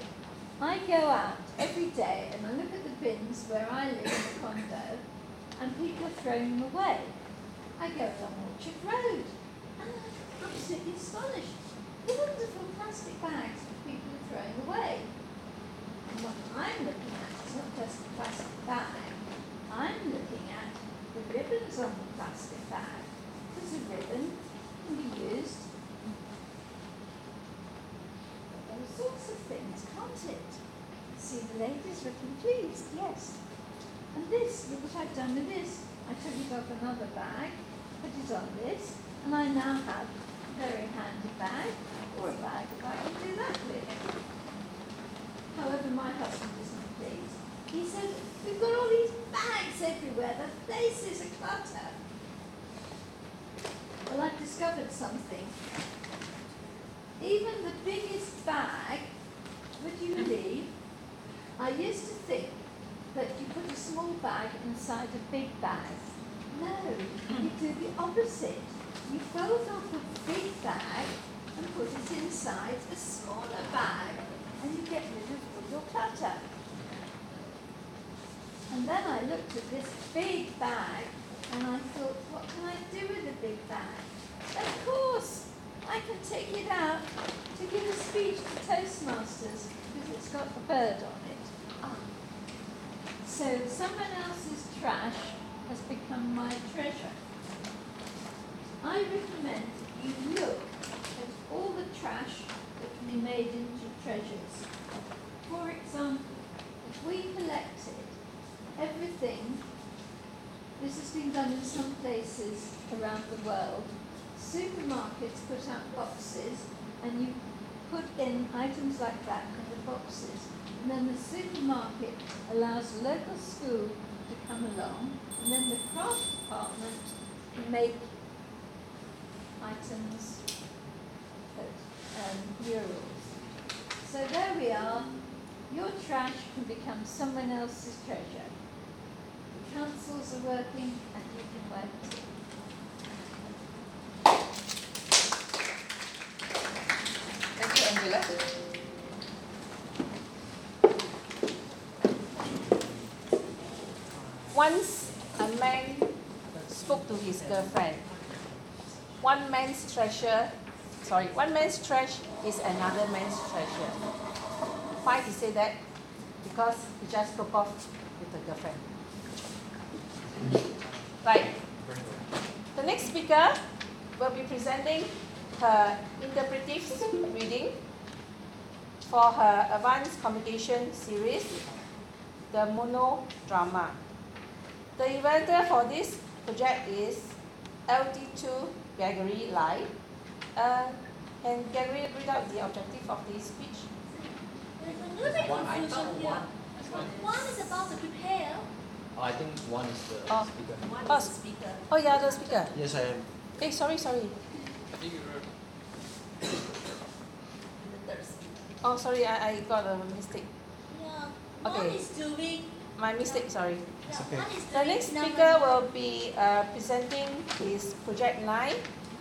I go out every day and I look at the bins where I live in the condo and people are throwing them away. I go along Orchard Road and I'm absolutely astonished. Wonderful plastic bags that people are throwing away. And what I'm looking at is not just plastic bag, I'm ribbons on plastic bag. Because a ribbon can be used all sorts of things, can't it? See, the lady's looking pleased, yes. And this, look what I've done with this. I took it off another bag, put it on this, and I now have a very handy bag, or a bag that I can do that with. However, my husband pleased. He said, we've got all these bags everywhere, the place is a clutter. Well, I've discovered something. Even the biggest bag, would you believe, I used to think that you put a small bag inside a big bag. No, you do the opposite. You fold off a big bag and put it inside a smaller bag and you get rid of all your clutter. And then I looked at this big bag and I thought, what can I do with a big bag? Of course, I can take it out to give a speech to Toastmasters because it's got a bird on it. Ah. So someone else's trash has become my treasure. I recommend that you look at all the trash that can be made into treasures. For example, if we collected everything, this has been done in some places around the world, supermarkets put out boxes and you put in items like that in the boxes and then the supermarket allows local school to come along and then the craft department can make items that um, murals. So there we are. Your trash can become someone else's treasure. The councils are working and you can too. Thank you, Angela. Once a man spoke to his girlfriend. One man's treasure, sorry, one man's trash is another man's treasure. Why he say that? Because he just broke off with the girlfriend. Right. The next speaker will be presenting her interpretive reading for her advanced communication series, the monodrama. The inventor for this project is LD2 Gregory Lai. Uh, can Gregory read out the objective of this speech? There's a little bit One, I confusion here. one. One is about to prepare. Oh, I think one is the Oh. speaker. One Oh, is the speaker. Oh, yeah, the speaker. Yes, I am. Hey, sorry, sorry. I think you wrote. The third. Oh, sorry, I, I got a mistake. Yeah. One Okay. is doing. My mistake, sorry. Yeah, okay. The next speaker will be uh, presenting his project nine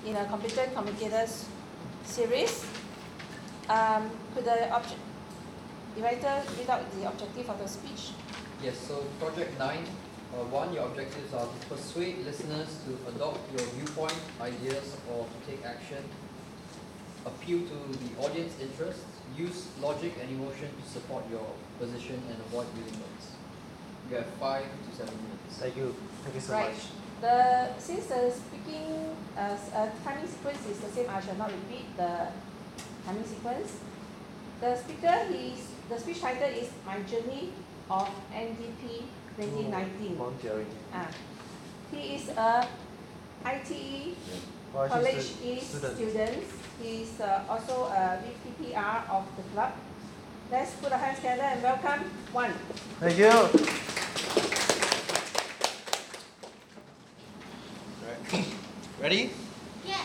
in a Competent Communicators series. Um, could the object, the writer read out the objective of the speech? Yes, so project nine, uh, one, your objectives are to persuade listeners to adopt your viewpoint, ideas, or to take action. Appeal to the audience interests. Use logic and emotion to support your position and avoid using words. You have five to seven minutes. Thank you. Thank you so Right. much. The since the speaking uh, s- uh, timing sequence is the same, I shall not repeat the timing sequence. The speaker is the speech title is My Journey of NDP 2019. Volunteering. Ah, he is a ITE Well, College she's a student. student. He is uh, also a VPPR of the club. Let's put our hands together and welcome one. Thank you. Right. Ready? Yeah.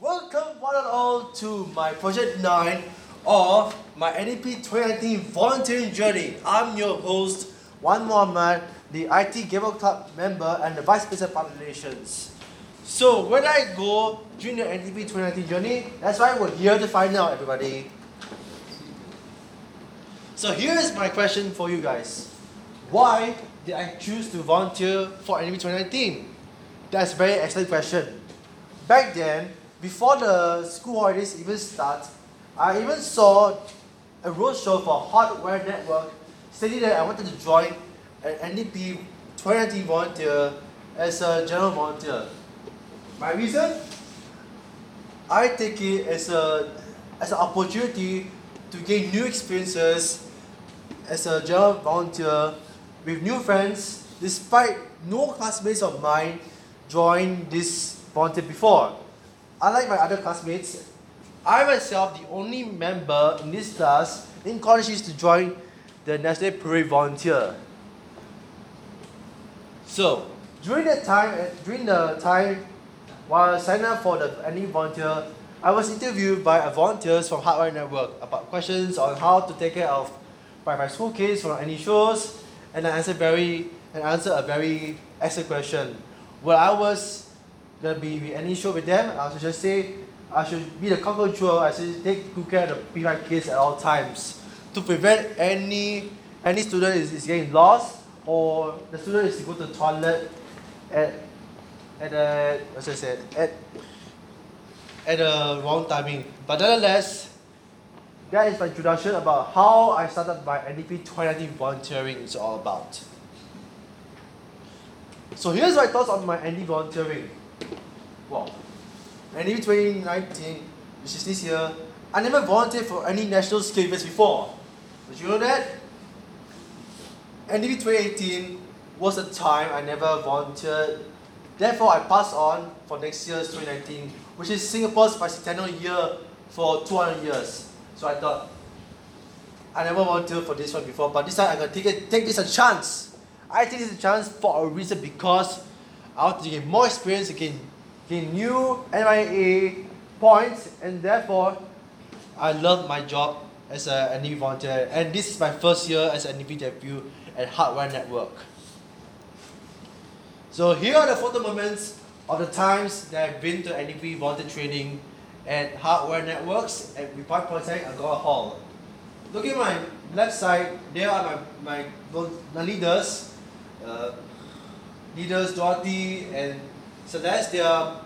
Welcome one and all to my Project 9 or my NDP 2019 volunteering journey. I'm your host, Wan Muhammad, the IT Gavel Club member and the Vice President of Public Relations. So, did I go during the NDP 2019 journey? That's why we're here to find out, everybody. So, here is my question for you guys Why did I choose to volunteer for NDP 2019? That's a very excellent question. Back then, before the school holidays even start, I even saw a roadshow for Heartware Network stating that I wanted to join an NDP 2019 volunteer as a general volunteer. My reason? I take it as a as an opportunity to gain new experiences as a general volunteer with new friends despite no classmates of mine join this volunteer before. Unlike my other classmates, I myself the only member in this class in college is to join the National Parade volunteer. So during that time, eh, during the time while I signed up for the any volunteer, I was interviewed by volunteers from Heartware Network about questions on how to take care of primary school kids from NE shows, and I answered very and answered a very excellent question. Well, I was gonna be with NE show with them, I should just say I should be the control. I should take good care of the P5 kids at all times to prevent any any student is, is getting lost or the student is to go to the toilet at at a what's I said at at the wrong timing. But nonetheless, that is my introduction about how I started my NDP 2019 volunteering is all about. So here's my thoughts on my NDP volunteering. Wow. NDP 2019, which is this year, I never volunteered for any national skill events before. Did you know that? NDP 2018 was a time I never volunteered. Therefore, I passed on for next year's 2019, which is Singapore's bicentennial year for 200 years. So I thought, I never volunteered for this one before, but this time I'm gonna take it, take this a chance. I take this a chance for a reason because I want to get more experience, gain, gain new NIA points, and therefore I love my job as a NDP volunteer. And this is my first year as an NDP debut at Heartware Network. So here are the photo moments of the times that I've been to NDP volunteer training at Heartware Networks at Republic Polytechnic Agora Hall. Looking at my left side, there are my, my, my leaders, uh, leaders Dorothy and Celeste. They are,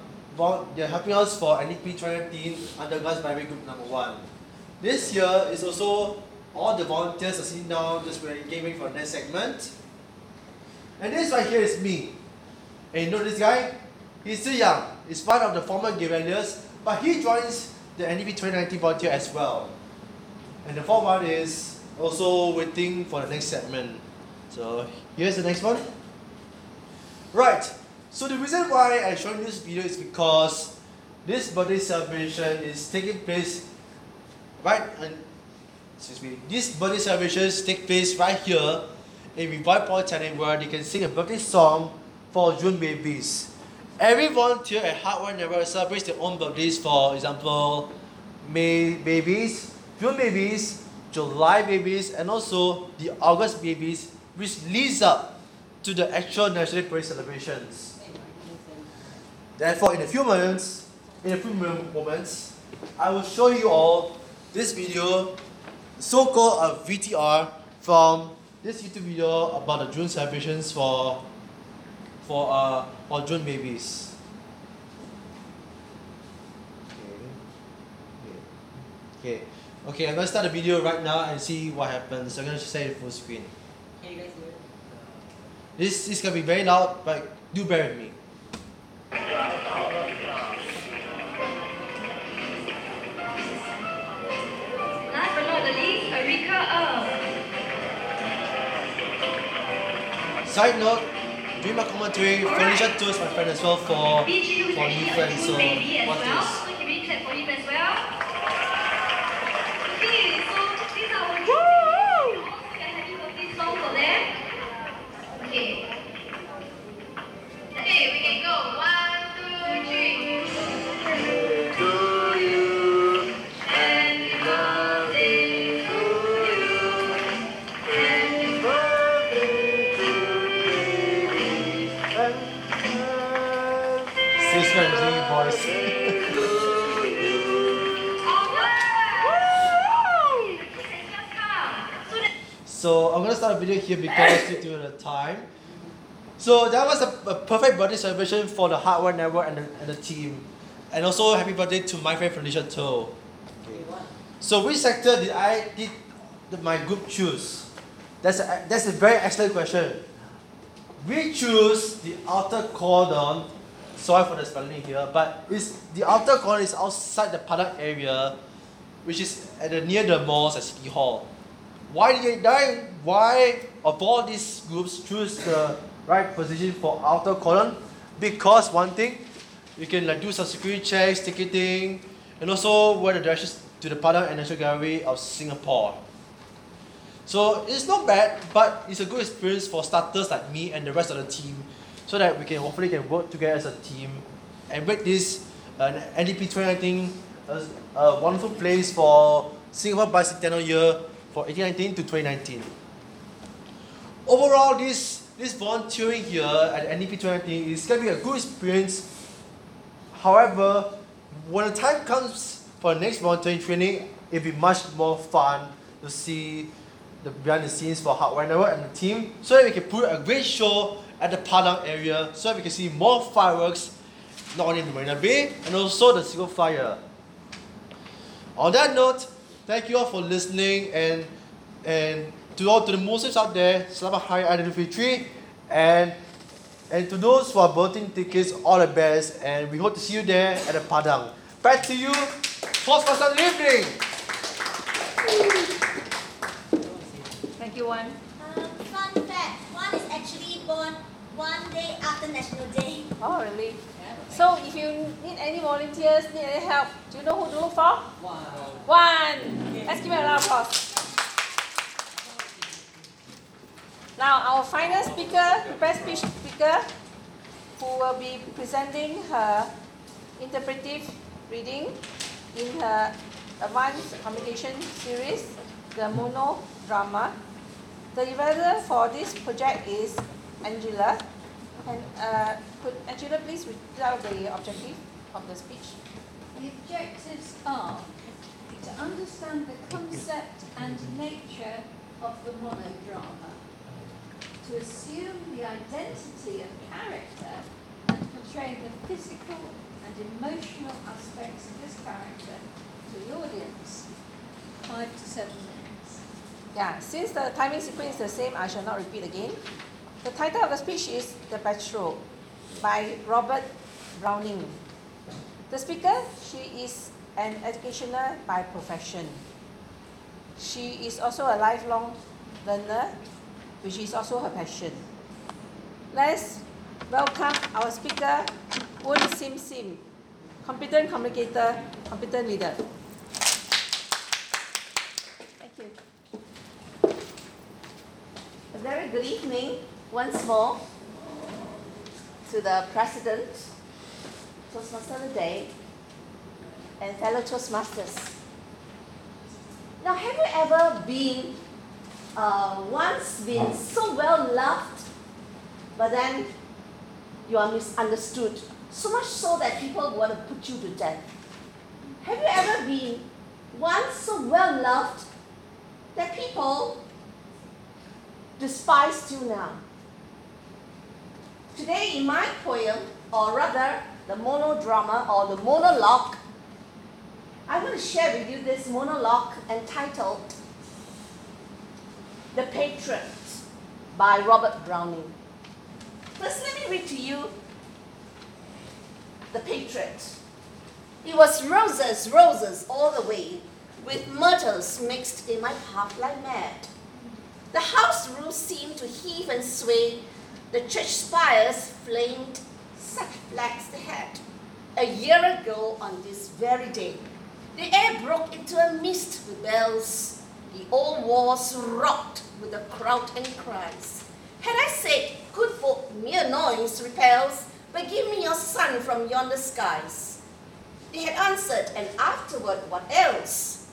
they are helping us for NDP 2019 Undergrads Primary Group number one. This year is also all the volunteers are sitting down just waiting gaming for the next segment. And this right here is me. And you know this guy? He's still young. He's one of the former Gaveliers, but he joins the NDP 2019 volunteer as well. And the fourth one is also waiting for the next segment. So here's the next one. Right. So the reason why I showing you this video is because this birthday celebration is taking place right and excuse me. These birthday celebrations take place right here in Republic Polytechnic where they can sing a birthday song for June babies. Every volunteer at Heartware Network celebrates their own birthdays, for example, May babies, June babies, July babies, and also the August babies, which leads up to the actual National Parade celebrations. Therefore, in a few moments, in a few moments, I will show you all this video, so-called a VTR from this YouTube video about the June celebrations for for uh for June babies. Okay. Okay. Okay, I'm gonna start the video right now and see what happens. I'm gonna say it full screen. Can you guys hear it? This is gonna be very loud, but do bear with me. Last but not the least, Erika Ng. Side note, during my commentary, Felicia Too is my friend as well for, for new friends, so baby as well. this. So can we clap for him as well? Okay, so these are our two babies. Also, can happy birthday song for them. Okay. Okay, we can go. One, So I'm gonna start a video here because due to the time. So that was a, a perfect birthday celebration for the Heartware Network and the, and the team. And also happy birthday to my friend Felicia too. So which sector did I did my group choose? That's a, that's a very excellent question. We choose the outer cordon. Sorry for the spelling here, but it's the outer cordon is outside the Padang area, which is at the near the malls at City Hall. Why did they, die? why of all these groups choose the right position for outer cordon? Because one thing, you can like do some security checks, ticketing, and also where the directions to the Padang and National Gallery of Singapore. So it's not bad, but it's a good experience for starters like me and the rest of the team, so that we can hopefully can work together as a team and make this uh, NDP 2019 a, a wonderful place for Singapore Bicentennial Year for 1819 to 2019. Overall, this this volunteering here at NDP 2019 is going to be a good experience. However, when the time comes for the next volunteering training, it'll be much more fun to see the behind the scenes for Heartware Network and the team so that we can put a great show at the Padang area so that we can see more fireworks not only in the Marina Bay and also the Single Fire. On that note, thank you all for listening and and to all to the Muslims out there, Selamat Hari Aidilfitri and and to those who are voting tickets, all the best and we hope to see you there at the Padang. Back to you, Toastmasters evening. Thank you, Wan. Um, fun fact, Wan is actually born one day after National Day. Oh, really? So if you need any volunteers, need any help, do you know who to look for? Wan. Let's give it a round of applause. Now, our final speaker, the best speech speaker, who will be presenting her interpretive reading in her advanced communication series, the mono drama. The developer for this project is Angela. And uh, could Angela please read out the objective of the speech? The objectives are to understand the concept and nature of the monodrama, to assume the identity of character and portray the physical and emotional aspects of this character to the audience. Five to seven minutes. Yeah, since the timing sequence is the same, I shall not repeat again. The title of the speech is The Patriot by Robert Browning. The speaker, she is an educator by profession. She is also a lifelong learner, which is also her passion. Let's welcome our speaker, Woon Sim Sim, competent communicator, competent leader. Thank you. A very good evening once more to the President, Toastmaster Day, and fellow Toastmasters. Now, have you ever been uh, once been so well loved, but then you are misunderstood, so much so that people want to put you to death? Have you ever been once so well loved that people despise you now? Today, in my poem, or rather the monodrama or the monologue, I want to share with you this monologue entitled The Patriot by Robert Browning. First, let me read to you The Patriot. It was roses, roses all the way, with myrtles mixed in my path like mad. The house roof seemed to heave and sway, the church spires flamed, such flags they had. A year ago on this very day, the air broke into a mist with bells. The old walls rocked with the crowd and cries. Had I said, good folk, mere noise repels, but give me your sun from yonder skies. They had answered, and afterward, what else?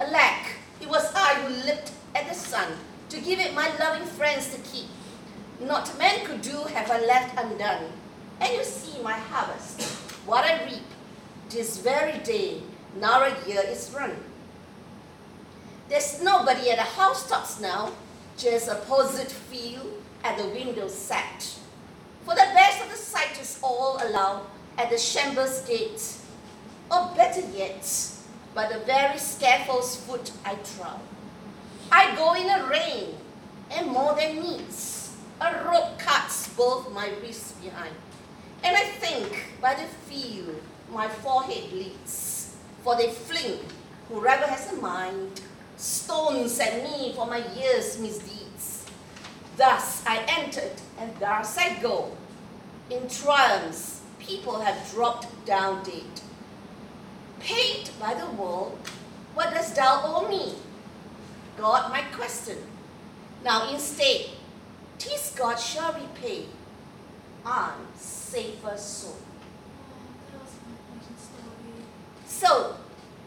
Alack, it was I who leapt at the sun to give it my loving friends to keep. Not man could do have I left undone. And you see my harvest, what I reap, this very day, now a year is run. There's nobody at the housetops now, just a posed field, at the window sat. For the best of the sight is all allowed at the chambers gate. Or better yet, by the very scaffold's foot I trod. I go in a rain, and more than needs, a rope cuts both my wrists behind. And I think by the feel my forehead bleeds, for they fling, whoever has a mind, stones at me for my years' misdeeds. Thus I entered, and thus I go. In triumphs, people have dropped down dead. Paid by the world, what dost thou owe me? God, my question. Now instead, tis God shall repay. I'm safer so. So,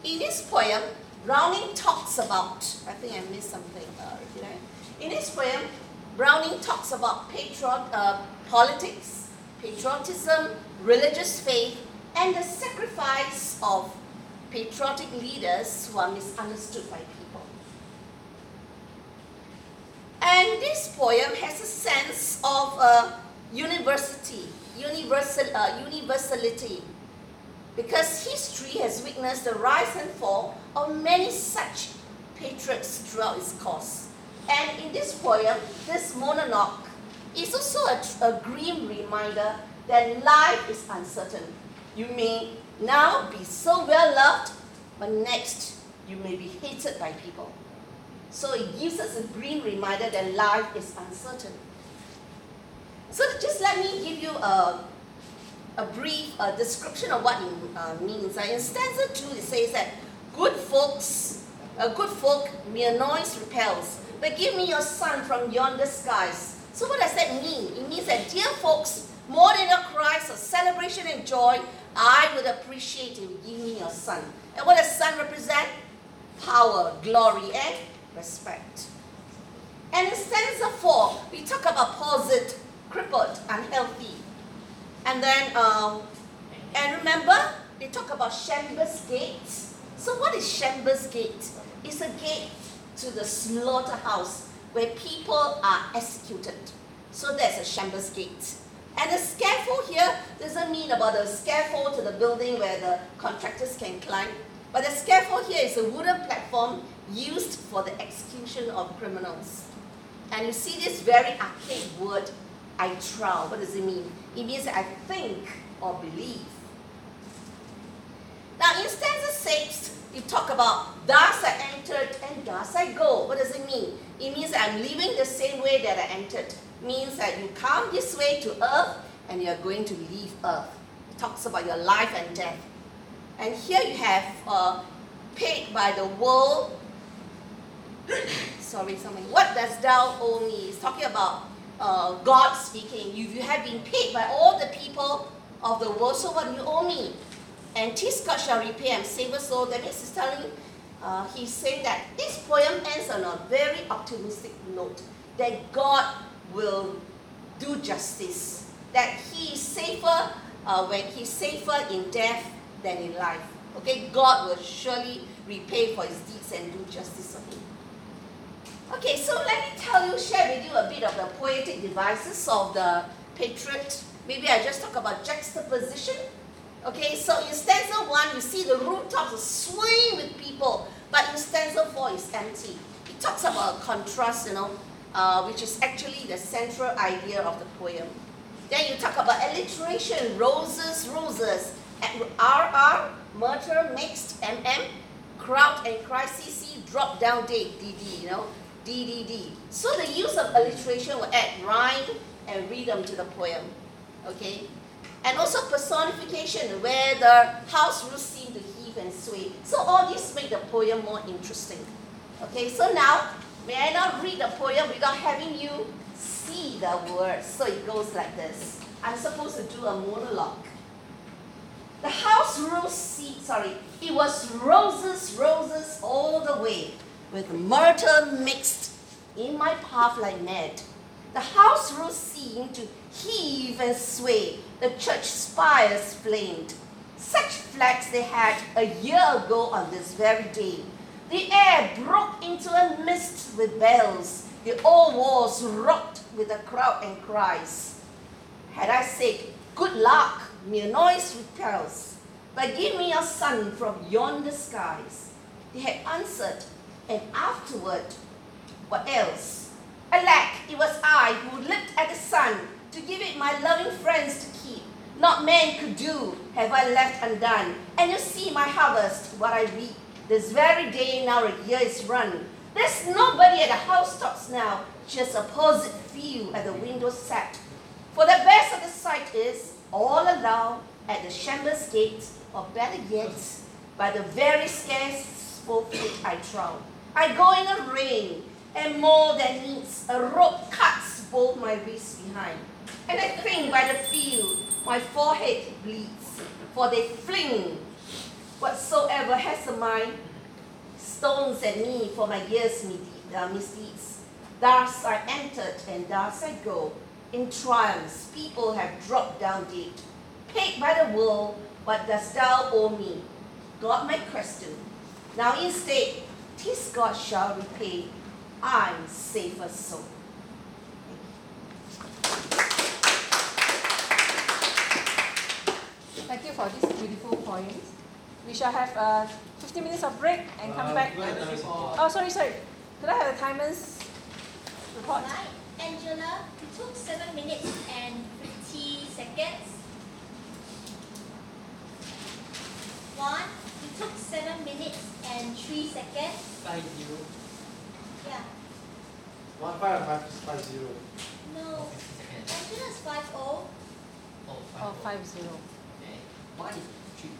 in this poem, Browning talks about, I think I missed something, uh, did I? In this poem, Browning talks about patriot, uh, politics, patriotism, religious faith, and the sacrifice of patriotic leaders who are misunderstood by people. And this poem has a sense of uh, university, universal, uh, universality, because history has witnessed the rise and fall of many such patriots throughout its course. And in this poem, this monologue is also a, a grim reminder that life is uncertain. You may now be so well loved, but next you may be hated by people. So it gives us a green reminder that life is uncertain. So just let me give you a, a brief uh, description of what it uh, means. In stanza 2, it says that good folks, uh, good folk, mere noise repels, but give me your son from yonder skies. So what does that mean? It means that, dear folks, more than your cries of celebration and joy, I would appreciate if you give me your son. And what does son represent? Power, glory, and respect. And in stanza 4, we talk about palsied, crippled, unhealthy. And then, um, and remember, they talk about Chambers Gate. So what is Chambers Gate? It's a gate to the slaughterhouse where people are executed. So there's a Chambers Gate. And the scaffold here doesn't mean about the scaffold to the building where the contractors can climb. But the scaffold here is a wooden platform used for the execution of criminals. And you see this very archaic word, I trow. What does it mean? It means I think or believe. Now in stanza 6, you talk about thus I entered and thus I go. What does it mean? It means I'm leaving the same way that I entered. It means that you come this way to earth and you're going to leave earth. It talks about your life and death. And here you have uh, paid by the world. Sorry, something. What does thou owe me? It's talking about uh, God speaking. You, you have been paid by all the people of the world, so what do you owe me? And tis God shall repay, and save us all. That means he's telling, uh, he's saying that this poem ends on a very optimistic note that God will do justice, that he is safer uh, when he's safer in death than in life. Okay, God will surely repay for his deeds and do justice. Okay, so let me tell you, share with you a bit of the poetic devices of the patriot. Maybe I just talk about juxtaposition. Okay, so in stanza one, you see the rooftops are swaying with people, but in stanza four, it's empty. It talks about contrast, you know, uh, which is actually the central idea of the poem. Then you talk about alliteration, roses, roses, RR, murder, mixed, MM, crowd and crisis, drop down date, DD, you know, DDD. So the use of alliteration will add rhyme and rhythm to the poem. Okay? And also personification, where the house roofs seem to heave and sway. So all these make the poem more interesting. Okay, so now, may I now read the poem without having you see the words? So it goes like this. I'm supposed to do a monologue. The house rose seed, sorry, it was roses, roses all the way, with myrtle mixed in my path like mad. The house rose seemed to heave and sway, the church spires flamed. Such flags they had a year ago on this very day. The air broke into a mist with bells. The old walls rocked with the crowd and cries. Had I said, Good luck, mere noise repels, but give me your sun from yonder skies. They had answered, and afterward, what else? Alack, it was I who looked at the sun to give it my loving friends to keep. Not man could do, have I left undone. And you see my harvest, what I reap. This very day now a year is run. There's nobody at the housetops now, just a opposite view at the window set. For the best of the sight is, all along, at the chambers gate, or better yet, by the very scarce four foot I trow. I go in a rain, and more than needs, a rope cuts both my wrists behind. And I think by the field, my forehead bleeds, for they fling whatsoever has a mind, stones at me for my years uh, misdeeds. Thus I entered and thus I go. In triumphs, people have dropped down dead. Paid by the world, what dost thou owe me? God my question. Now instead, tis God shall repay. I'm safer so. Thank you for this beautiful poem. We shall have uh, 15 minutes of break and come back. Oh, sorry, sorry. Could I have the timers report? Right, Angela, it took 7 minutes and 50 seconds. Wan, it took 7 minutes and 3 seconds. Five zero. Yeah. One five or five five zero. No. Angela's 5 0. Oh, five zero. Wan is three.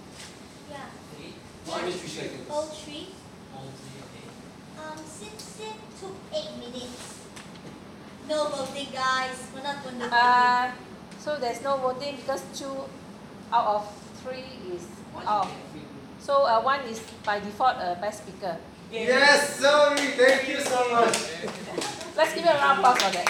Yeah. Three. Wan is three seconds. Oh, 3. Oh, three, okay. Um, Sim Sim took 8 minutes. No voting, guys. We're not going to Uh, so there's no voting because two out of three is off. So uh, Wan is by default a best speaker. Yes, sorry. Thank you so much. Let's give it a round of applause for that.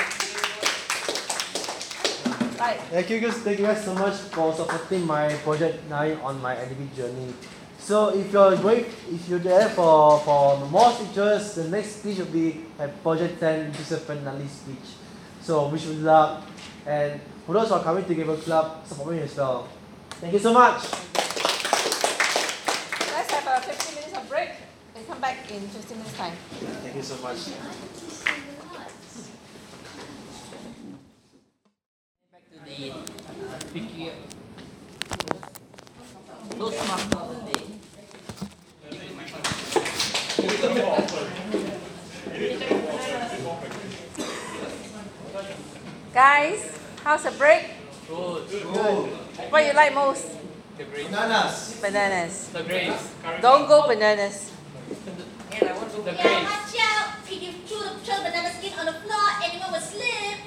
Right. Thank you guys, thank you guys so much for supporting my project 9 on my NDP journey. So if you're going, if you're there for, for more speeches, the next speech will be at project 10, which is a finale speech. So wish you luck. And for those who are coming to Gavel Club, support me as well. Thank you so much. Let's have a 15 minutes of break and come back in 15 minutes time. Thank you so much. The tricky Toastmaster of the day. Guys, how's the break? Good. Good. What you like most? The grapes. Bananas. Bananas. The grapes. Don't go bananas. The Yeah, grapes. watch out. If you threw the throw banana skin on the floor, anyone will slip.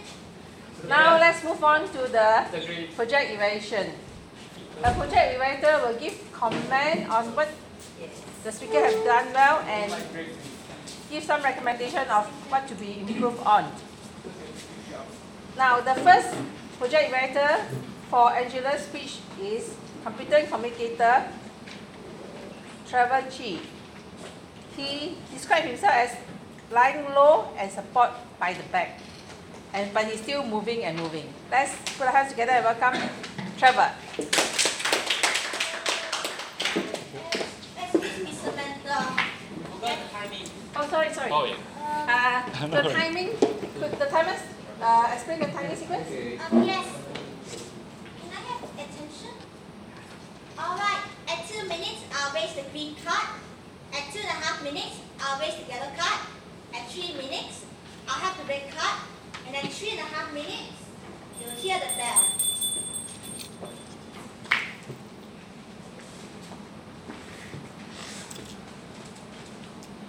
Now let's move on to the The project evaluation. A project evaluator will give comment on what the speaker have done well and give some recommendation of what to be improved on. Now the first project evaluator for Angela's speech is competent communicator Trevor Chi. He described himself as lying low and support by the back. And but he's still moving and moving. Let's put our hands together and welcome Trevor. Excuse me, Samantha. Forgot the timing. Oh, sorry, sorry. Oh, yeah. Uh, the timing, could the timers uh, explain the timing sequence? Um, yes. Can I have attention? Alright, at two minutes, I'll raise the green card. At two and a half minutes, I'll raise the yellow card. At three minutes, I'll have the red card. And at three and a half minutes, you'll hear the bell.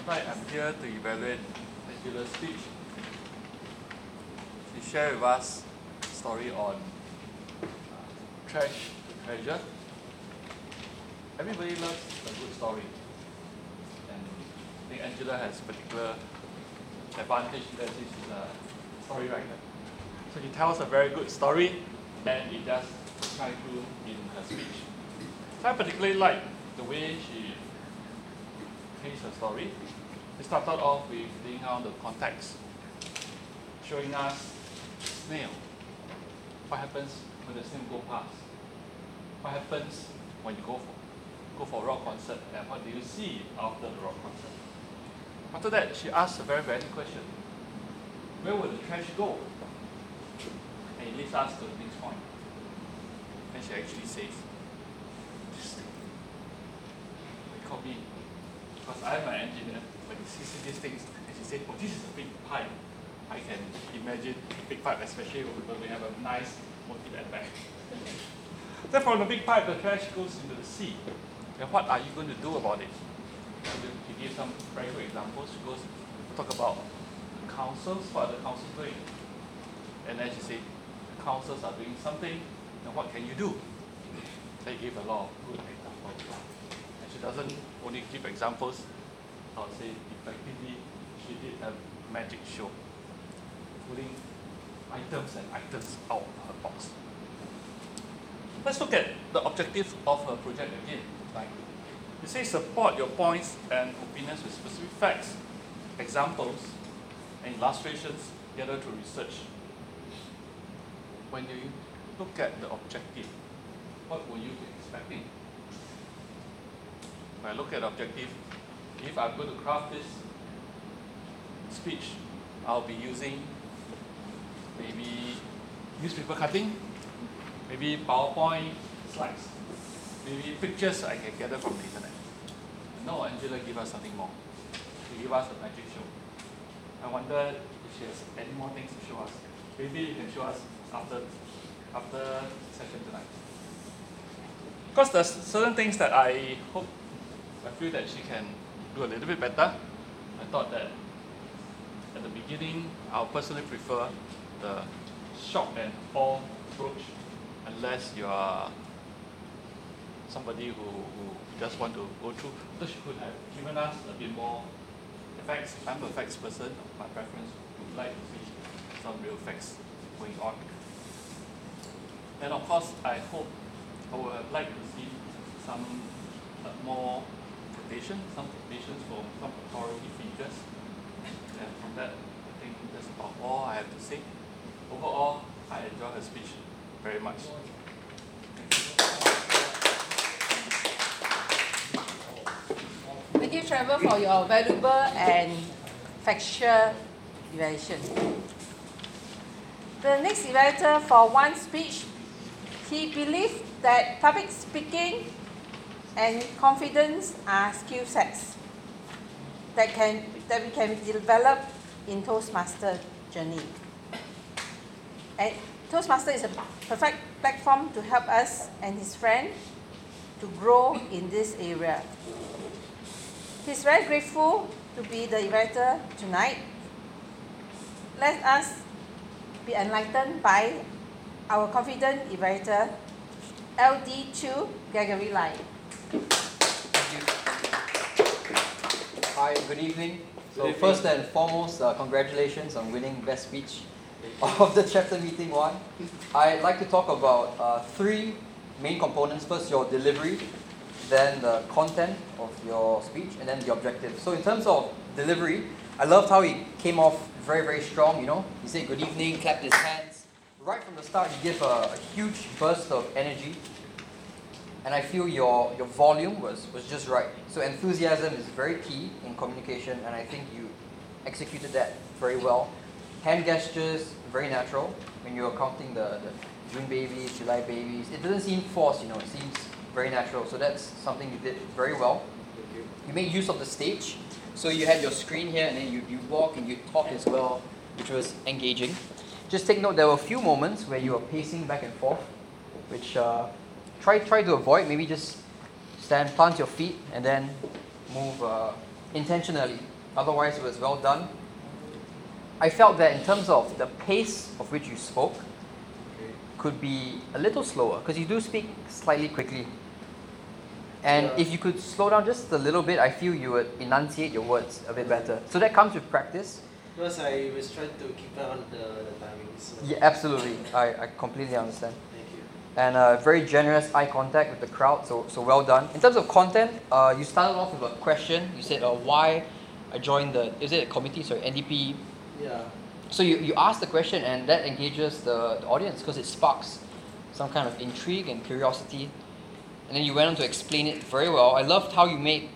Right, I'm here to evaluate Angela's speech. She shared with us a story on uh, trash to treasure. Everybody loves a good story. I has particular advantage that she's a story writer. So she tells a very good story and it does shine through in her speech. So I particularly like the way she paints her story. It started off with laying out the context, showing us snail. What happens when the snail go past? What happens when you go for go for a rock concert and what do you see after the rock concert? After that, she asked a very valid question. Where will the trash go? And it leads us to the next point. And she actually says, this thing. They call me, because I'm an engineer, when you see, see these things, and she said, oh, this is a big pipe. I can imagine a big pipe, especially when we have a nice motif at back. then from the big pipe, the trash goes into the sea. And what are you going to do about it? To give some good examples, she goes talk about councils, what are the councils doing? And then she said, the councils are doing something, and what can you do? They give a lot of good examples. And she doesn't only give examples, I would say effectively she did a magic show, pulling items and items out of her box. Let's look at the objective of her project again. Like you say support your points and opinions with specific facts, examples, and illustrations gathered through research. When you look at the objective, what will you be expecting? When I look at the objective, if I'm going to craft this speech, I'll be using maybe newspaper cutting, maybe PowerPoint slides, maybe pictures I can gather from the internet. No, Angela give us something more. She give us a magic show. I wonder if she has any more things to show us. Maybe you can show us after after session tonight. Because there's certain things that I hope I feel that she can do a little bit better. I thought that at the beginning I'll personally prefer the shock and awe approach unless you are somebody who, who just want to go through. So she could have given us a bit more facts. I'm a facts person. My preference would like to see some real facts going on. And of course, I hope I would liked to see some uh, more quotation, some quotations from some authority figures. And from that, I think that's about all I have to say. Overall, I enjoyed her speech very much. Thank you, Trevor, for your valuable and factual evaluation. The next evaluator for Wan speech, he believed that public speaking and confidence are skill sets that can that we can develop in Toastmaster journey. And Toastmaster is a perfect platform to help us and his friend to grow in this area. He's very grateful to be the evaluator tonight. Let us be enlightened by our confident evaluator, LD2 Gregory Lai. Hi, good evening. So Good evening. first and foremost, uh, congratulations on winning Best Speech of the chapter meeting one. I'd like to talk about uh, three main components. First, your delivery, then the content of your speech, and then the objective. So in terms of delivery, I loved how he came off very, very strong, you know. He said good evening, clapped his hands. Right from the start, he gave a, a huge burst of energy. And I feel your, your volume was, was just right. So enthusiasm is very key in communication, and I think you executed that very well. Hand gestures, very natural. When you were counting the, the June babies, July babies, it doesn't seem forced, you know, it seems very natural. So that's something you did very well. You made use of the stage. So you had your screen here, and then you, you walk and you talk as well, which was engaging. Just take note, there were a few moments where you were pacing back and forth, which uh, try try to avoid. Maybe just stand, plant your feet, and then move uh, intentionally. Otherwise, it was well done. I felt that in terms of the pace of which you spoke, could be a little slower because you do speak slightly quickly. And Yeah. if you could slow down just a little bit, I feel you would enunciate your words a bit better. So that comes with practice. Because I was trying to keep on the, the timings. So Yeah, absolutely. I, I completely understand. Thank you. And uh, very generous eye contact with the crowd, so, so well done. In terms of content, uh, you started off with a question. You said uh, why I joined the, is it a committee, sorry, NDP Yeah. So you, you ask the question and that engages the, the audience because it sparks some kind of intrigue and curiosity. And then you went on to explain it very well. I loved how you made,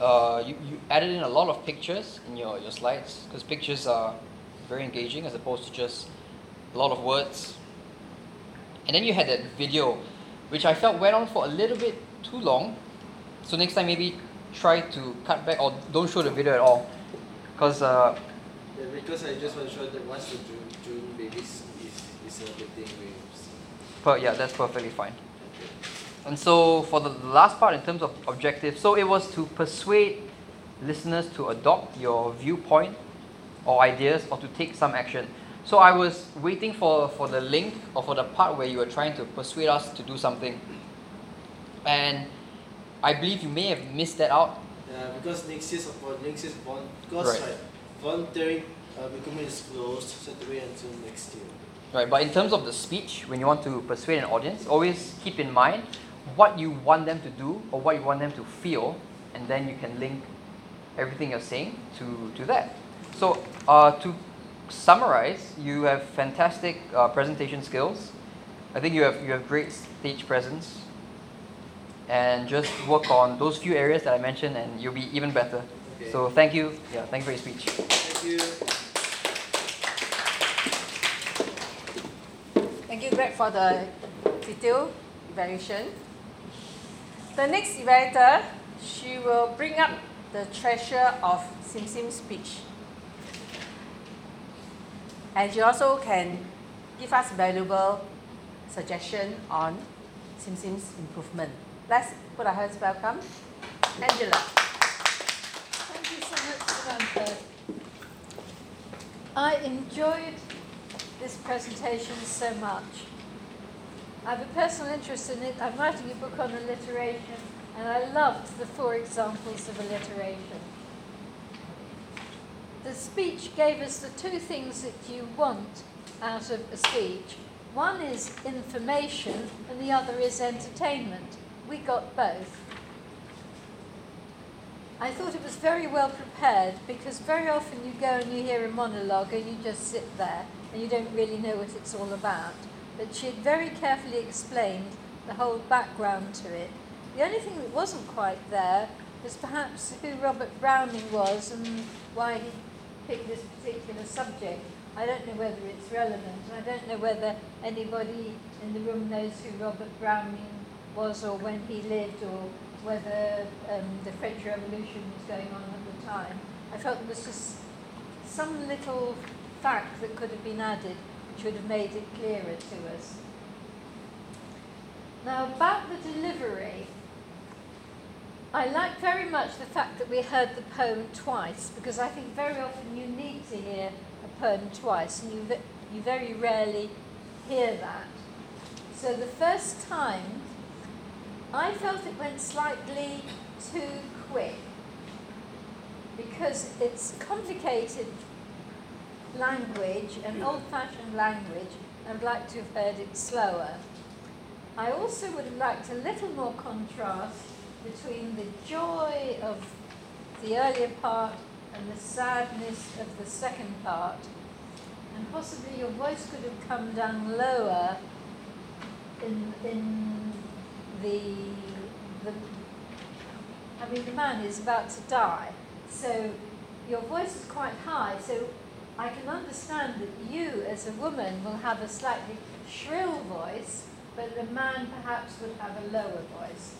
uh, you, you added in a lot of pictures in your, your slides because pictures are very engaging as opposed to just a lot of words. And then you had that video, which I felt went on for a little bit too long. So next time maybe try to cut back or don't show the video at all. Because uh, Yeah, because I just want to show that once the June, June babies is, is celebrating with per, yeah, that's perfectly fine. And so for the last part in terms of objective, so it was to persuade listeners to adopt your viewpoint or ideas or to take some action. So I was waiting for, for the link or for the part where you were trying to persuade us to do something. And I believe you may have missed that out. Yeah, because next year's next year's vol- because Right. right. volunteering uh, recruitment is closed, so to wait until next year. Right, but in terms of the speech, when you want to persuade an audience, always keep in mind what you want them to do or what you want them to feel, and then you can link everything you're saying to, to that. So, uh, to summarize, you have fantastic uh, presentation skills. I think you have you have great stage presence, and just work on those few areas that I mentioned, and you'll be even better. Okay. So, thank you. Yeah, thank you for your speech. Thank you. Thank you, Greg, for the detailed evaluation. The next evaluator, she will bring up the treasure of Sim Sim speech. And she also can give us valuable suggestion on Sim Sim's improvement. Let's put our hands welcome. Angela. Thank you so much, Samantha. I enjoyed this presentation so much. I have a personal interest in it. I'm writing a book on alliteration, and I loved the four examples of alliteration. The speech gave us the two things that you want out of a speech. One is information, and the other is entertainment. We got both. I thought it was very well prepared because very often you go and you hear a monologue and you just sit there and you don't really know what it's all about. But she had very carefully explained the whole background to it. The only thing that wasn't quite there was perhaps who Robert Browning was and why he picked this particular subject. I don't know whether it's relevant, and I don't know whether anybody in the room knows who Robert Browning was or when he lived or whether um, the French Revolution was going on at the time. I felt there was just some little fact that could have been added would have made it clearer to us. Now, about the delivery, I like very much the fact that we heard the poem twice because I think very often you need to hear a poem twice and you, you very rarely hear that. So the first time, I felt it went slightly too quick because it's complicated language, an old fashioned language, and I'd like to have heard it slower. I also would have liked a little more contrast between the joy of the earlier part and the sadness of the second part. And possibly your voice could have come down lower in, in the, the, I mean, the man is about to die. So your voice is quite high. So I can understand that you, as a woman, will have a slightly shrill voice, but the man perhaps would have a lower voice.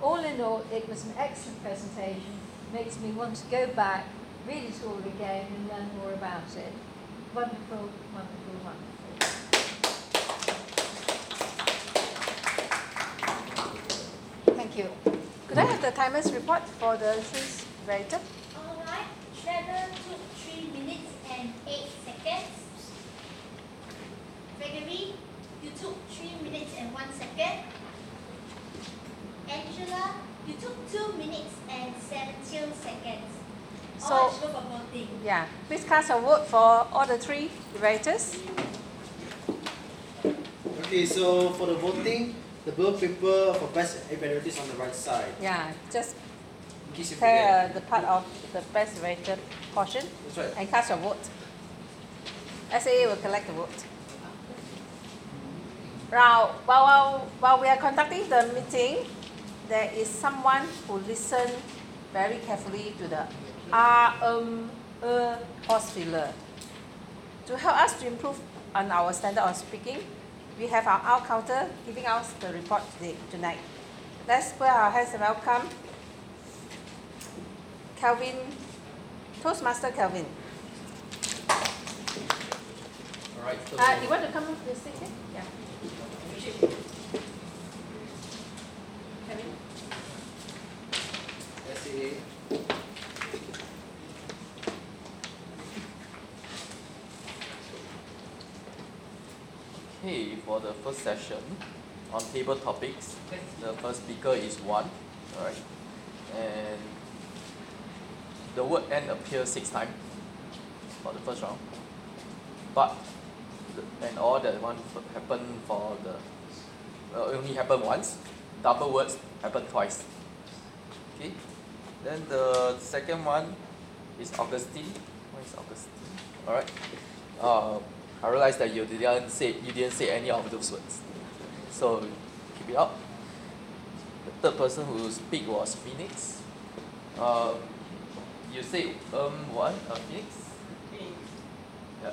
All in all, it was an excellent presentation. Makes me want to go back, read it all again, and learn more about it. Wonderful, wonderful, wonderful. Thank you. Could I have the timer's report for the sis writer? Alright, Trevor took 3 minutes and 8 seconds. Gregory, you took 3 minutes and 1 second. Angela, you took 2 minutes and 17 seconds. So- All go for voting. Yeah. Please cast a vote for all the three writers. Okay, so for the voting, the blue paper for best evaluator is on the right side. Yeah, just In case you prepare uh, the part of the best writer portion That's right. and cast your vote. SAA will collect the vote. Now, while, while, while we are conducting the meeting, there is someone who listened very carefully to the ah, um, uh, pause filler. To help us to improve on our standard of speaking, we have our out counter giving us the report today, tonight. Let's put our hands and welcome Kelvin, Toastmaster Kelvin. Alright, so Uh, you want to come up to the stage? here? Yeah. Kelvin? SAA. Okay, for the first session on table topics, the first speaker is Wan, alright, and the word "and" appears six times for the first round, but and all that one happen for the uh, only happen once, double words happen twice. Okay, then the second one is Augustine. What is Augustine? Alright. Uh, I realized that you didn't say you didn't say any of those words. So keep it up. The third person who speak was Phoenix. Uh, you say um what? Uh, Phoenix? Yeah.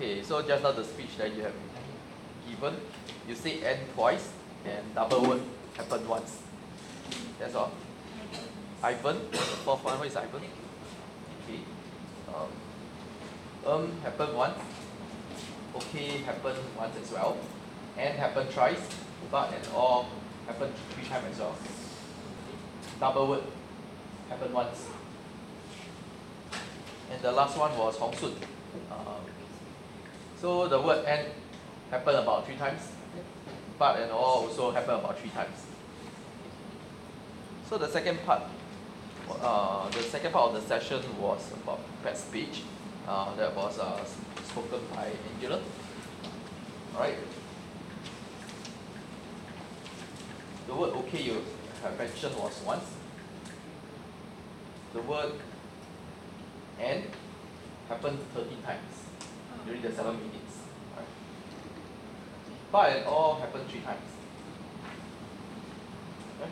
Okay, so just now the speech that you have given, you say N twice and double word happened once. That's all. Ivan, fourth one, what is Ivan? Okay. Um, um happened once. Okay happened once as well. And happened twice, But and all happened three times as well. Double word happened once. And the last one was Hong Sun. Um, so the word and happened about three times. But and all also happened about three times. So the second part uh, the second part of the session was about prepared speech. Uh, that was uh, spoken by Angela. Alright. The word okay you have mentioned was once. The word and happened 13 times during the seven minutes. Alright. But it all happened three times. Right?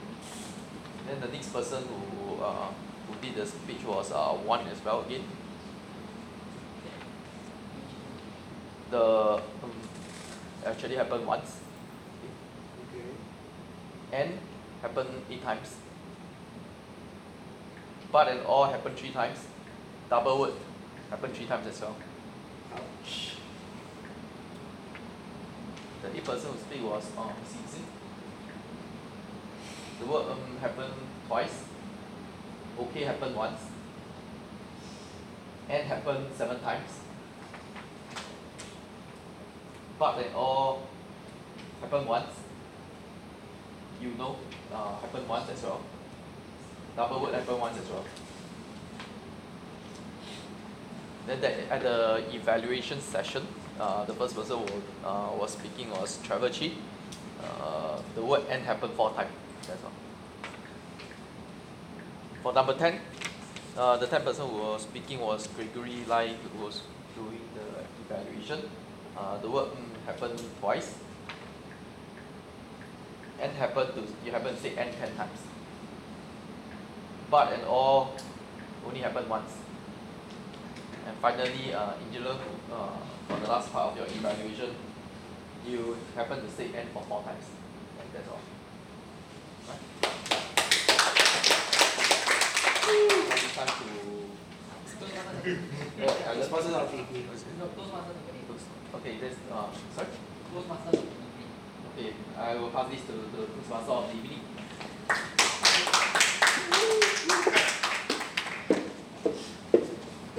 Then the next person who uh, who did the speech was uh, Wan as well again. The um, actually happened once. Okay. And happened eight times. But it all happened three times. Double word happened three times as well. The person who speak was um Xin The word um happened twice. Okay happened once. And happened seven times. But and all happened once. You know, uh, happened once as well. Double word happened once as well. Then that at the evaluation session, uh, the first person who uh, was speaking was Trevor Chi. Uh, the word and happened four times. That's all. For number ten, uh, the ten person who was speaking was Gregory Lai, who was doing the evaluation. Uh, the word mm, happened twice. And happened to you haven't said and ten times. But and all only happened once. And finally, uh, Angela, uh, for the last part of your evaluation, you happen to say N for four times. And that's all. Right? It's time to. Yeah, I just- Sponsors are free. No, Toastmasters are free. Okay, that's uh, sorry. Toastmasters are free. Okay, I will pass this to the Toastmaster of the evening.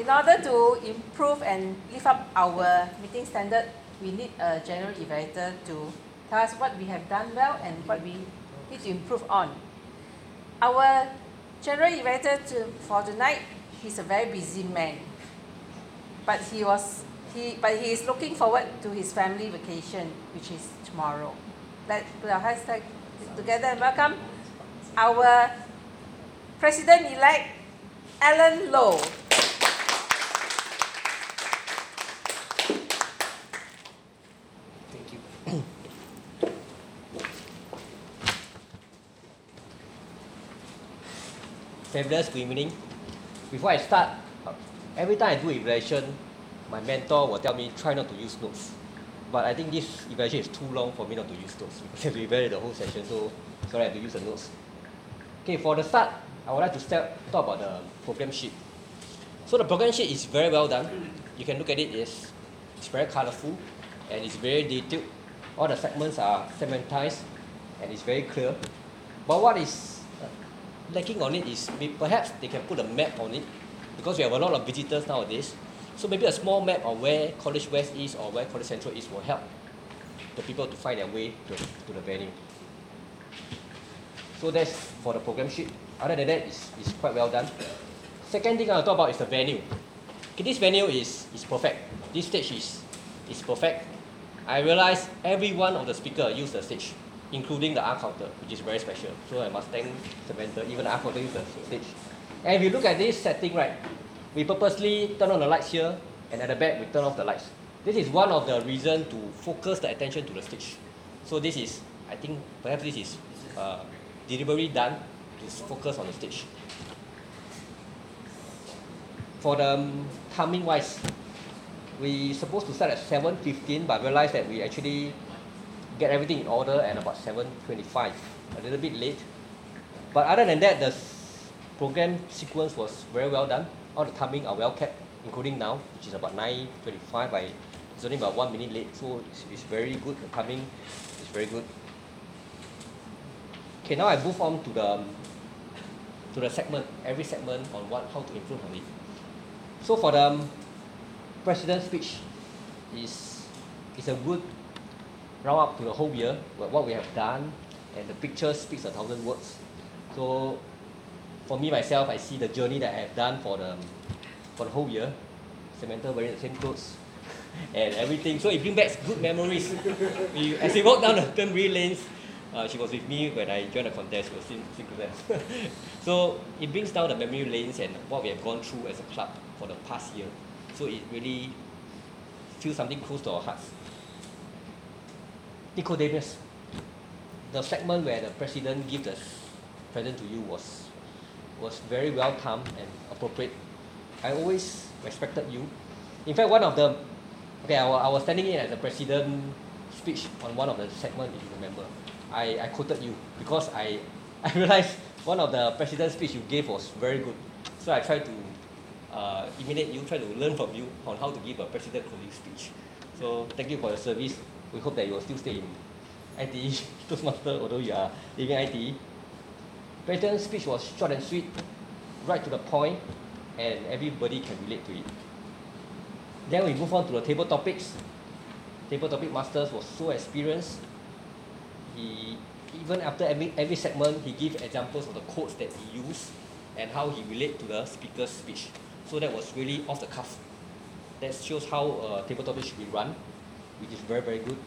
In order to improve and lift up our meeting standard, we need a general evaluator to tell us what we have done well and what we need to improve on. Our general evaluator to, for tonight, he's a very busy man. But he was he but he is looking forward to his family vacation, which is tomorrow. Let's put our hands together and welcome our President-elect Alan Low. Fabulous good evening. Before I start, uh, every time I do evaluation, my mentor will tell me try not to use notes. But I think this evaluation is too long for me not to use notes because to evaluate the whole session, so sorry I have to use the notes. Okay, for the start, I would like to start, talk about the program sheet. So the program sheet is very well done. You can look at it, it's, it's very colorful and it's very detailed. All the segments are segmentized and it's very clear. But what is lacking on it is perhaps they can put a map on it because we have a lot of visitors nowadays. So maybe a small map of where College West is or where College Central is will help the people to find their way to, to the venue. So that's for the program sheet. Other than that, it's, it's quite well done. Second thing I'll talk about is the venue. Okay, this venue is, is perfect. This stage is, is perfect. I realize every one of the speaker use the stage, including the art counter, which is very special. So I must thank Samantha, even the art counter use the stage. And if you look at this setting, right, we purposely turn on the lights here, and at the back we turn off the lights. This is one of the reasons to focus the attention to the stage. So this is, I think, perhaps this is uh, deliberately done to focus on the stage. For the um, timing wise, we supposed to start at 7.15 but realized that we actually get everything in order at about 7.25, a little bit late. But other than that, the program sequence was very well done. All the timing are well kept, including now, which is about 9.25. I, it's only about one minute late, so it's, it's very good. The timing is very good. Okay, now I move on to the to the segment, every segment on what how to improve on it. So for the um, president's speech is is a good round up to the whole year, what we have done, and the picture speaks a thousand words. So for me myself, I see the journey that I have done for the for the whole year. Samantha wearing the same clothes and everything. So it brings back good memories. we, as we walk down the Pembury lanes, uh, she was with me when I joined the contest. Were still, still so it brings down the memory lanes and what we have gone through as a club for the past year. So it really feels something close to our hearts. Nicodemus, the segment where the president gives the present to you was was very well timed and appropriate. I always respected you. In fact, one of the okay, I was, I was standing in at the president speech on one of the segment, if you remember. I, I quoted you because I I realized one of the president's speech you gave was very good. So I tried to uh, imitate you, try to learn from you on how to give a president closing speech. So thank you for your service. We hope that you will still stay in ITE Toastmaster, although you are leaving ITE. President's speech was short and sweet, right to the point, and everybody can relate to it. Then we move on to the table topics. Table topic masters was so experienced. He even after every every segment he give examples of the quotes that he used and how he relate to the speaker's speech. So that was really off the cuff. That shows how uh, table topic should be run, which is very very good.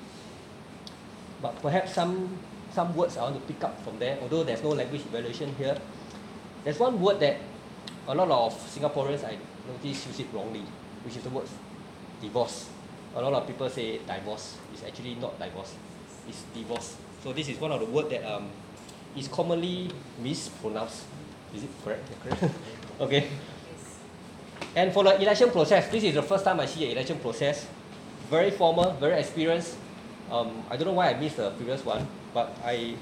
But perhaps some some words I want to pick up from there, although there's no language evaluation here. There's one word that a lot of Singaporeans I notice use it wrongly, which is the word divorce. A lot of people say divorce. It's actually not divorce. It's divorce. So this is one of the word that um, is commonly mispronounced. Is it correct? Yeah, correct. okay. And for the election process, this is the first time I see an election process. Very formal, very experienced. Um, I don't know why I missed the previous one, but I,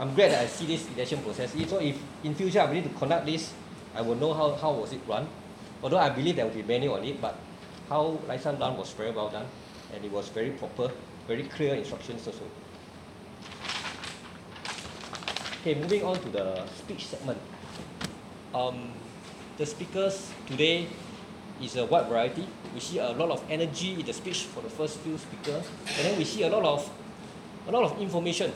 I'm glad that I see this election process. So if in future I need to conduct this, I will know how, how was it run. Although I believe there will be many on it, but how license done was very well done, and it was very proper, very clear instructions also. Okay, moving on to the speech segment. Um, the speakers today is a wide variety. We see a lot of energy in the speech for the first few speakers, and then we see a lot of a lot of information.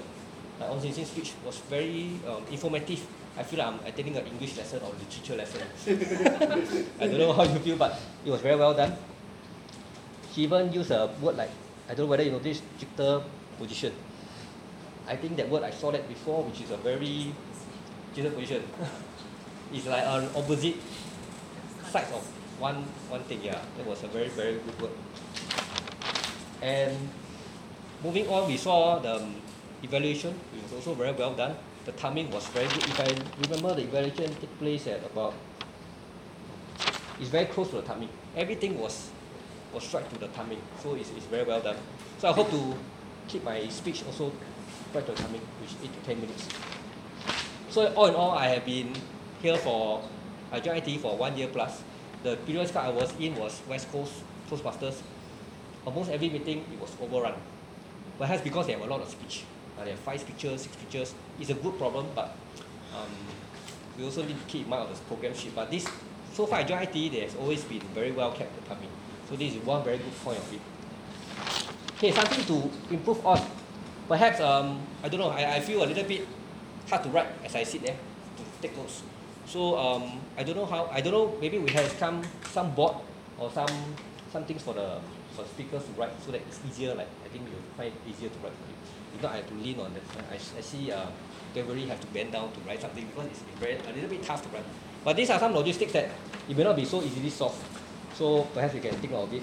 Like on Sin's speech was very um, informative. I feel like I'm attending an English lesson or literature lesson. I don't know how you feel, but it was very well done. He even used a word like I don't know whether you notice position. I think that word I saw that before, which is a very juxtaposition. it's like an opposite sides of one one thing. Yeah, that was a very very good word. And moving on, we saw the um, evaluation. It was also very well done. the timing was very good. If I remember, the evaluation took place at about. It's very close to the timing. Everything was was right to the timing, so it's, it's very well done. So I hope to keep my speech also right to the timing, which eight to ten minutes. So all in all, I have been here for I joined ITE for one year plus. The previous card I was in was West Coast Toastmasters. Almost every meeting it was overrun. Perhaps because they have a lot of speech. Uh, they have five speeches, six speeches. It's a good problem, but um, we also need to keep in mind of this program sheet. But this, so far I joined ITE, there has always been very well kept the timing. So this is one very good point of it. Okay, something to improve on. Perhaps um, I don't know. I, I feel a little bit hard to write as I sit there to take notes. So um, I don't know how. I don't know. Maybe we have some some board or some some things for the for speakers to write so that it's easier. Like I think you'll find it easier to write for you. If not, I have to lean on that. I, I see uh, Gregory have to bend down to write something because it's very a little bit tough to write. But these are some logistics that it may not be so easily solved. So perhaps you can think of it.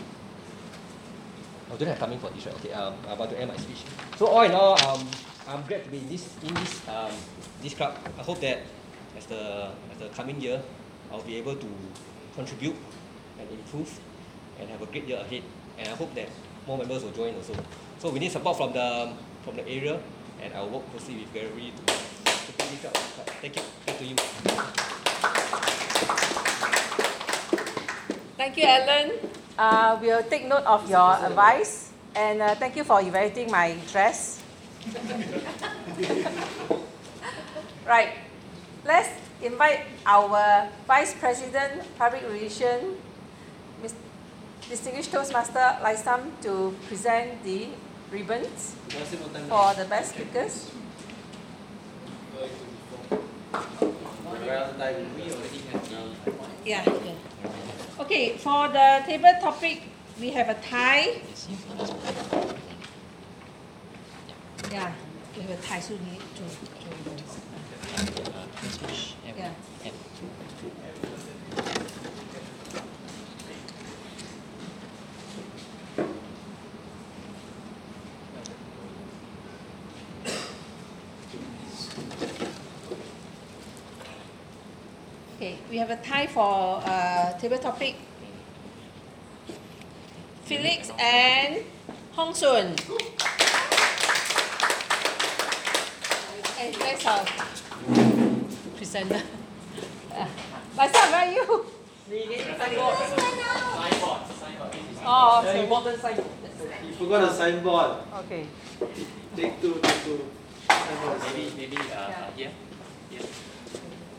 I don't have timing for this, right? Okay, um, I'm about to end my speech. So all in all, um, I'm glad to be in this in this um, this club. I hope that as the as the coming year, I'll be able to contribute and improve and have a great year ahead. And I hope that more members will join also. So we need support from the from the area, and I'll work closely with Gary to to put this up. Thank you. Back to you. Thank you, Alan. Uh, we'll take note of your advice and uh, thank you for evaluating my dress. right, let's invite our Vice President Public Relations. Distinguished Toastmaster Lai Sam to present the ribbons for the best speakers. Yeah. Okay, for the table topic, we have a tie. Yeah, we have a tie, so we need to. Okay, we have a tie for uh, table topic. Felix and Hong Sun. Hey, that's our presenter. Uh, Myself, where are you? Oh, The okay. important sign. You forgot the signboard. Okay. Take two, take two. Signboard. Maybe, maybe uh, here, here.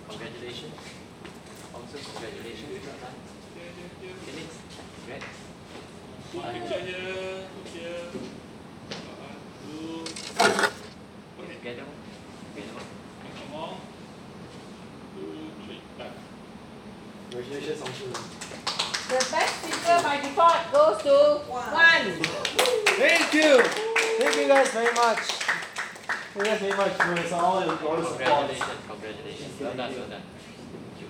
Congratulations. Also, congratulations. Well done. Felix, great. One picture here, here. One, two. Okay. Together. Together. Come on. Congratulations, Hong Shun. The best speaker by default goes to Wan. Thank you. Thank you guys very much. Thank you guys very much for all your all your support. Congratulations, congratulations. Well done, well done. Two,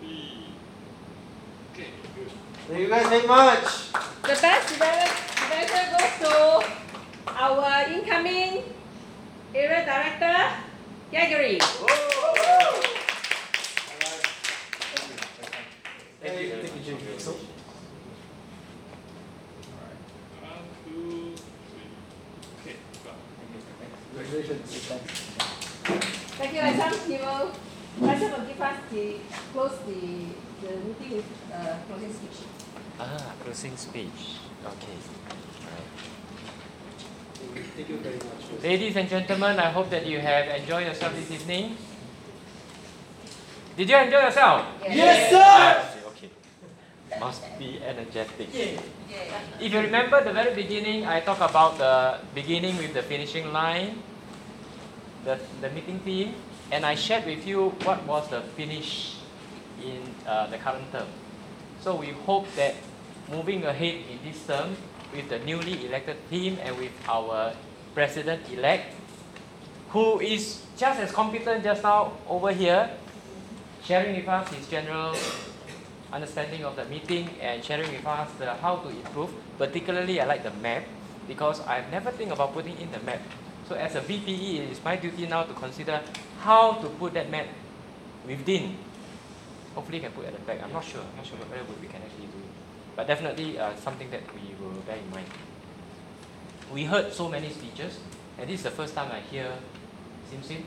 three. Okay, good. Thank you guys very much. The best develop- developer goes to our incoming area director, Gregory. Thank you. Thank you, Jimmy. So, One, two, three. Okay, got congratulations. Thanks. Thank you, Lai Sam. He will, Lai Sam will give us the, close the, the meeting with uh, closing speech. Ah, closing speech. Okay. Alright. Thank you very much. Ladies and gentlemen, I hope that you have enjoyed yourself this evening. Did you enjoy yourself? Yes, sir. Must be energetic. If you remember the very beginning, I talked about the beginning with the finishing line, the, the meeting theme, and I shared with you what was the finish in uh, the current term. So we hope that moving ahead in this term with the newly elected team and with our president-elect, who is just as competent just now over here, sharing with us his general understanding of the meeting and sharing with us the how to improve. Particularly, I like the map because I've never think about putting in the map. So as a VPE, it is my duty now to consider how to put that mat within. Hopefully, we can put at the back. I'm not sure. I'm not sure whether we can actually do it, but definitely uh, something that we will bear in mind. We heard so many speeches, and this is the first time I hear Sim Sim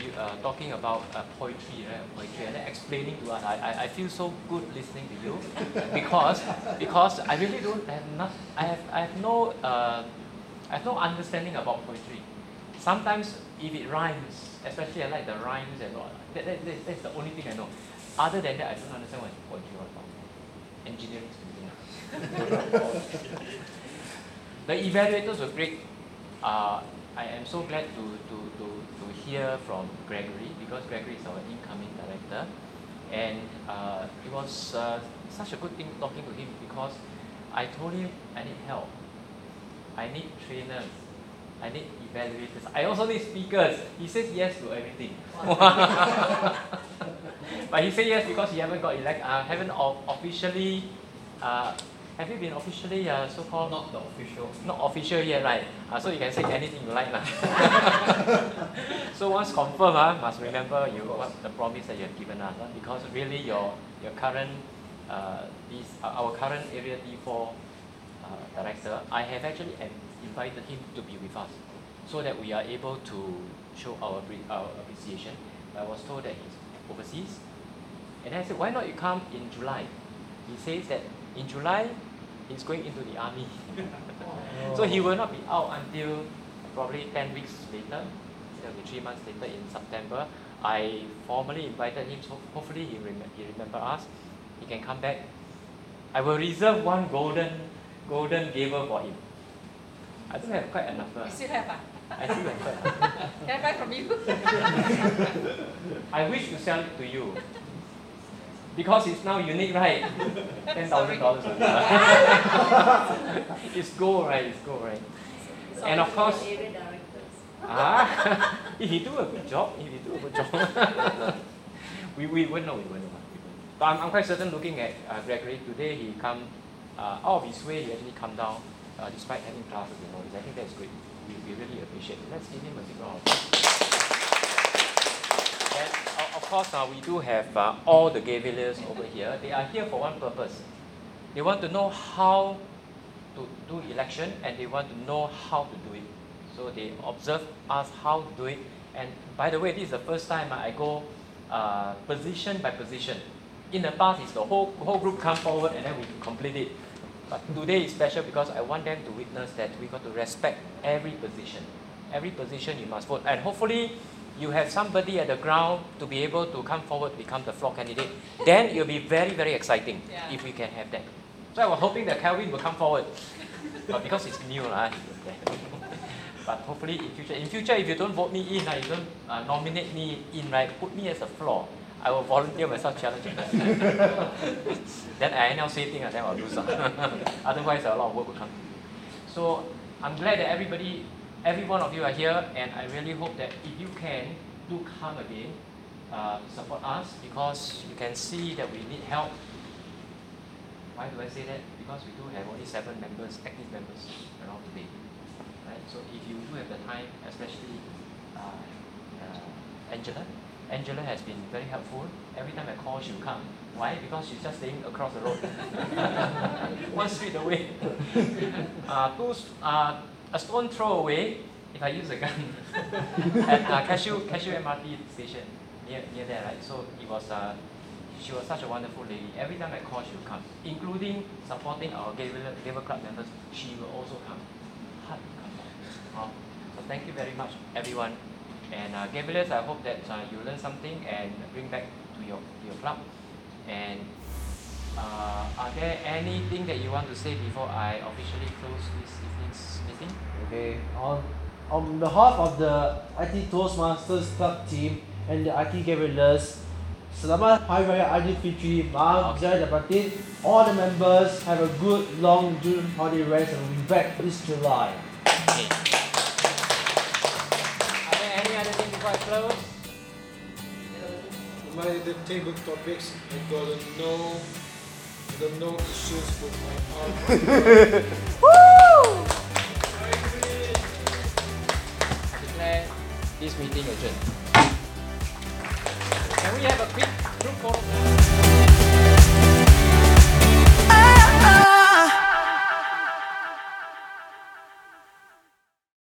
you uh, talking about uh, poetry, right? Poetry, and then explaining to us. I, I, I feel so good listening to you because because I really don't have not I have I have no uh, I have no understanding about poetry. Sometimes if it rhymes, especially I like the rhymes and all. That, that, that, that's the only thing I know. Other than that, I don't understand what poetry is about. Engineering something. the evaluators were great. Uh, I am so glad to, to hear from Gregory because Gregory is our incoming director. And uh, it was uh, such a good thing talking to him because I told him I need help. I need trainers. I need evaluators. I also need speakers. He says yes to everything. but he said yes because he haven't got elect, uh, haven't officially uh, have you been officially uh, so called? Not the official. Not official yet, right? Uh, so you can say anything you like. lah. so once confirmed, uh, must remember you what the promise that you have given us. Uh, because really your your current uh, this, uh, our current area D4 uh, director, I have actually invited him to be with us so that we are able to show our, our appreciation. I was told that he's overseas. And I said, why not you come in July? He says that in July, he's going into the army. so he will not be out until probably 10 weeks later. It'll be three months later in September. I formally invited him, so hopefully he, rem- he remember us. He can come back. I will reserve one golden golden gavel for him. I don't have quite enough. You still have ah? I still have quite Can I buy from you? I wish to sell it to you. Because it's now unique, right? Ten thousand dollars. it's gold, right? It's gold, right? and of course, ah, if you do a good job, if you do a good job, we, we won't know, we won't know. But I'm, I'm quite certain looking at uh, Gregory today, he come uh, out of his way, he actually come down uh, despite having classes and all this. I think that's great. We, we really appreciate it. Let's give him a big round of of course, uh, we do have uh, all the Gaveliers over here. They are here for one purpose. They want to know how to do election and they want to know how to do it. So they observe us how to do it. And by the way, this is the first time I go uh, position by position. In the past, it's the whole, whole group come forward and then we complete it. But today is special because I want them to witness that we got to respect every position. Every position you must vote. And hopefully, you have somebody at the ground to be able to come forward to become the floor candidate. Then it will be very, very exciting Yeah. if we can have that. So I was hoping that Calvin will come forward. but because it's new, lah, but hopefully in future, in future if you don't vote me in, uh, you don't uh, nominate me in, right, put me as a floor. I will volunteer myself challenge. then I now say things and then I'll lose. uh. Otherwise a lot of work will come. So I'm glad that everybody, every one of you are here and I really hope that if you can, do come again uh, support us because you can see that we need help. Why do I say that? Because we do have only seven members, active members around today. Right? So if you do have the time, especially uh, uh, Angela, Angela has been very helpful. Every time I call, she'll come. Why? Because she's just staying across the road, one street away. uh, two, uh, a stone throw away. If I use a gun at uh, Cashew Cashew MRT station near near there, right? So it was uh, she was such a wonderful lady. Every time I call, she will come, including supporting our Gavel Club members. She will also come. Hard to come. Oh, so thank you very much, everyone. And uh, Gaveliers, I hope that uh, you learn something and bring back to your to your club. And uh, are there anything that you want to say before I officially close this? Okay, on, on behalf of the IT Toastmasters Club team and the IT Guerrillas, Selamat Hari Raya Aidilfitri, Maaf Zahir Batin. All the members have a good long June holiday rest and we'll be back this July. Okay. Are there any other thing before I close? My the table topics, I got no, I got no issues with my art. Woo! This meeting adjourned. Can we have a quick group photo?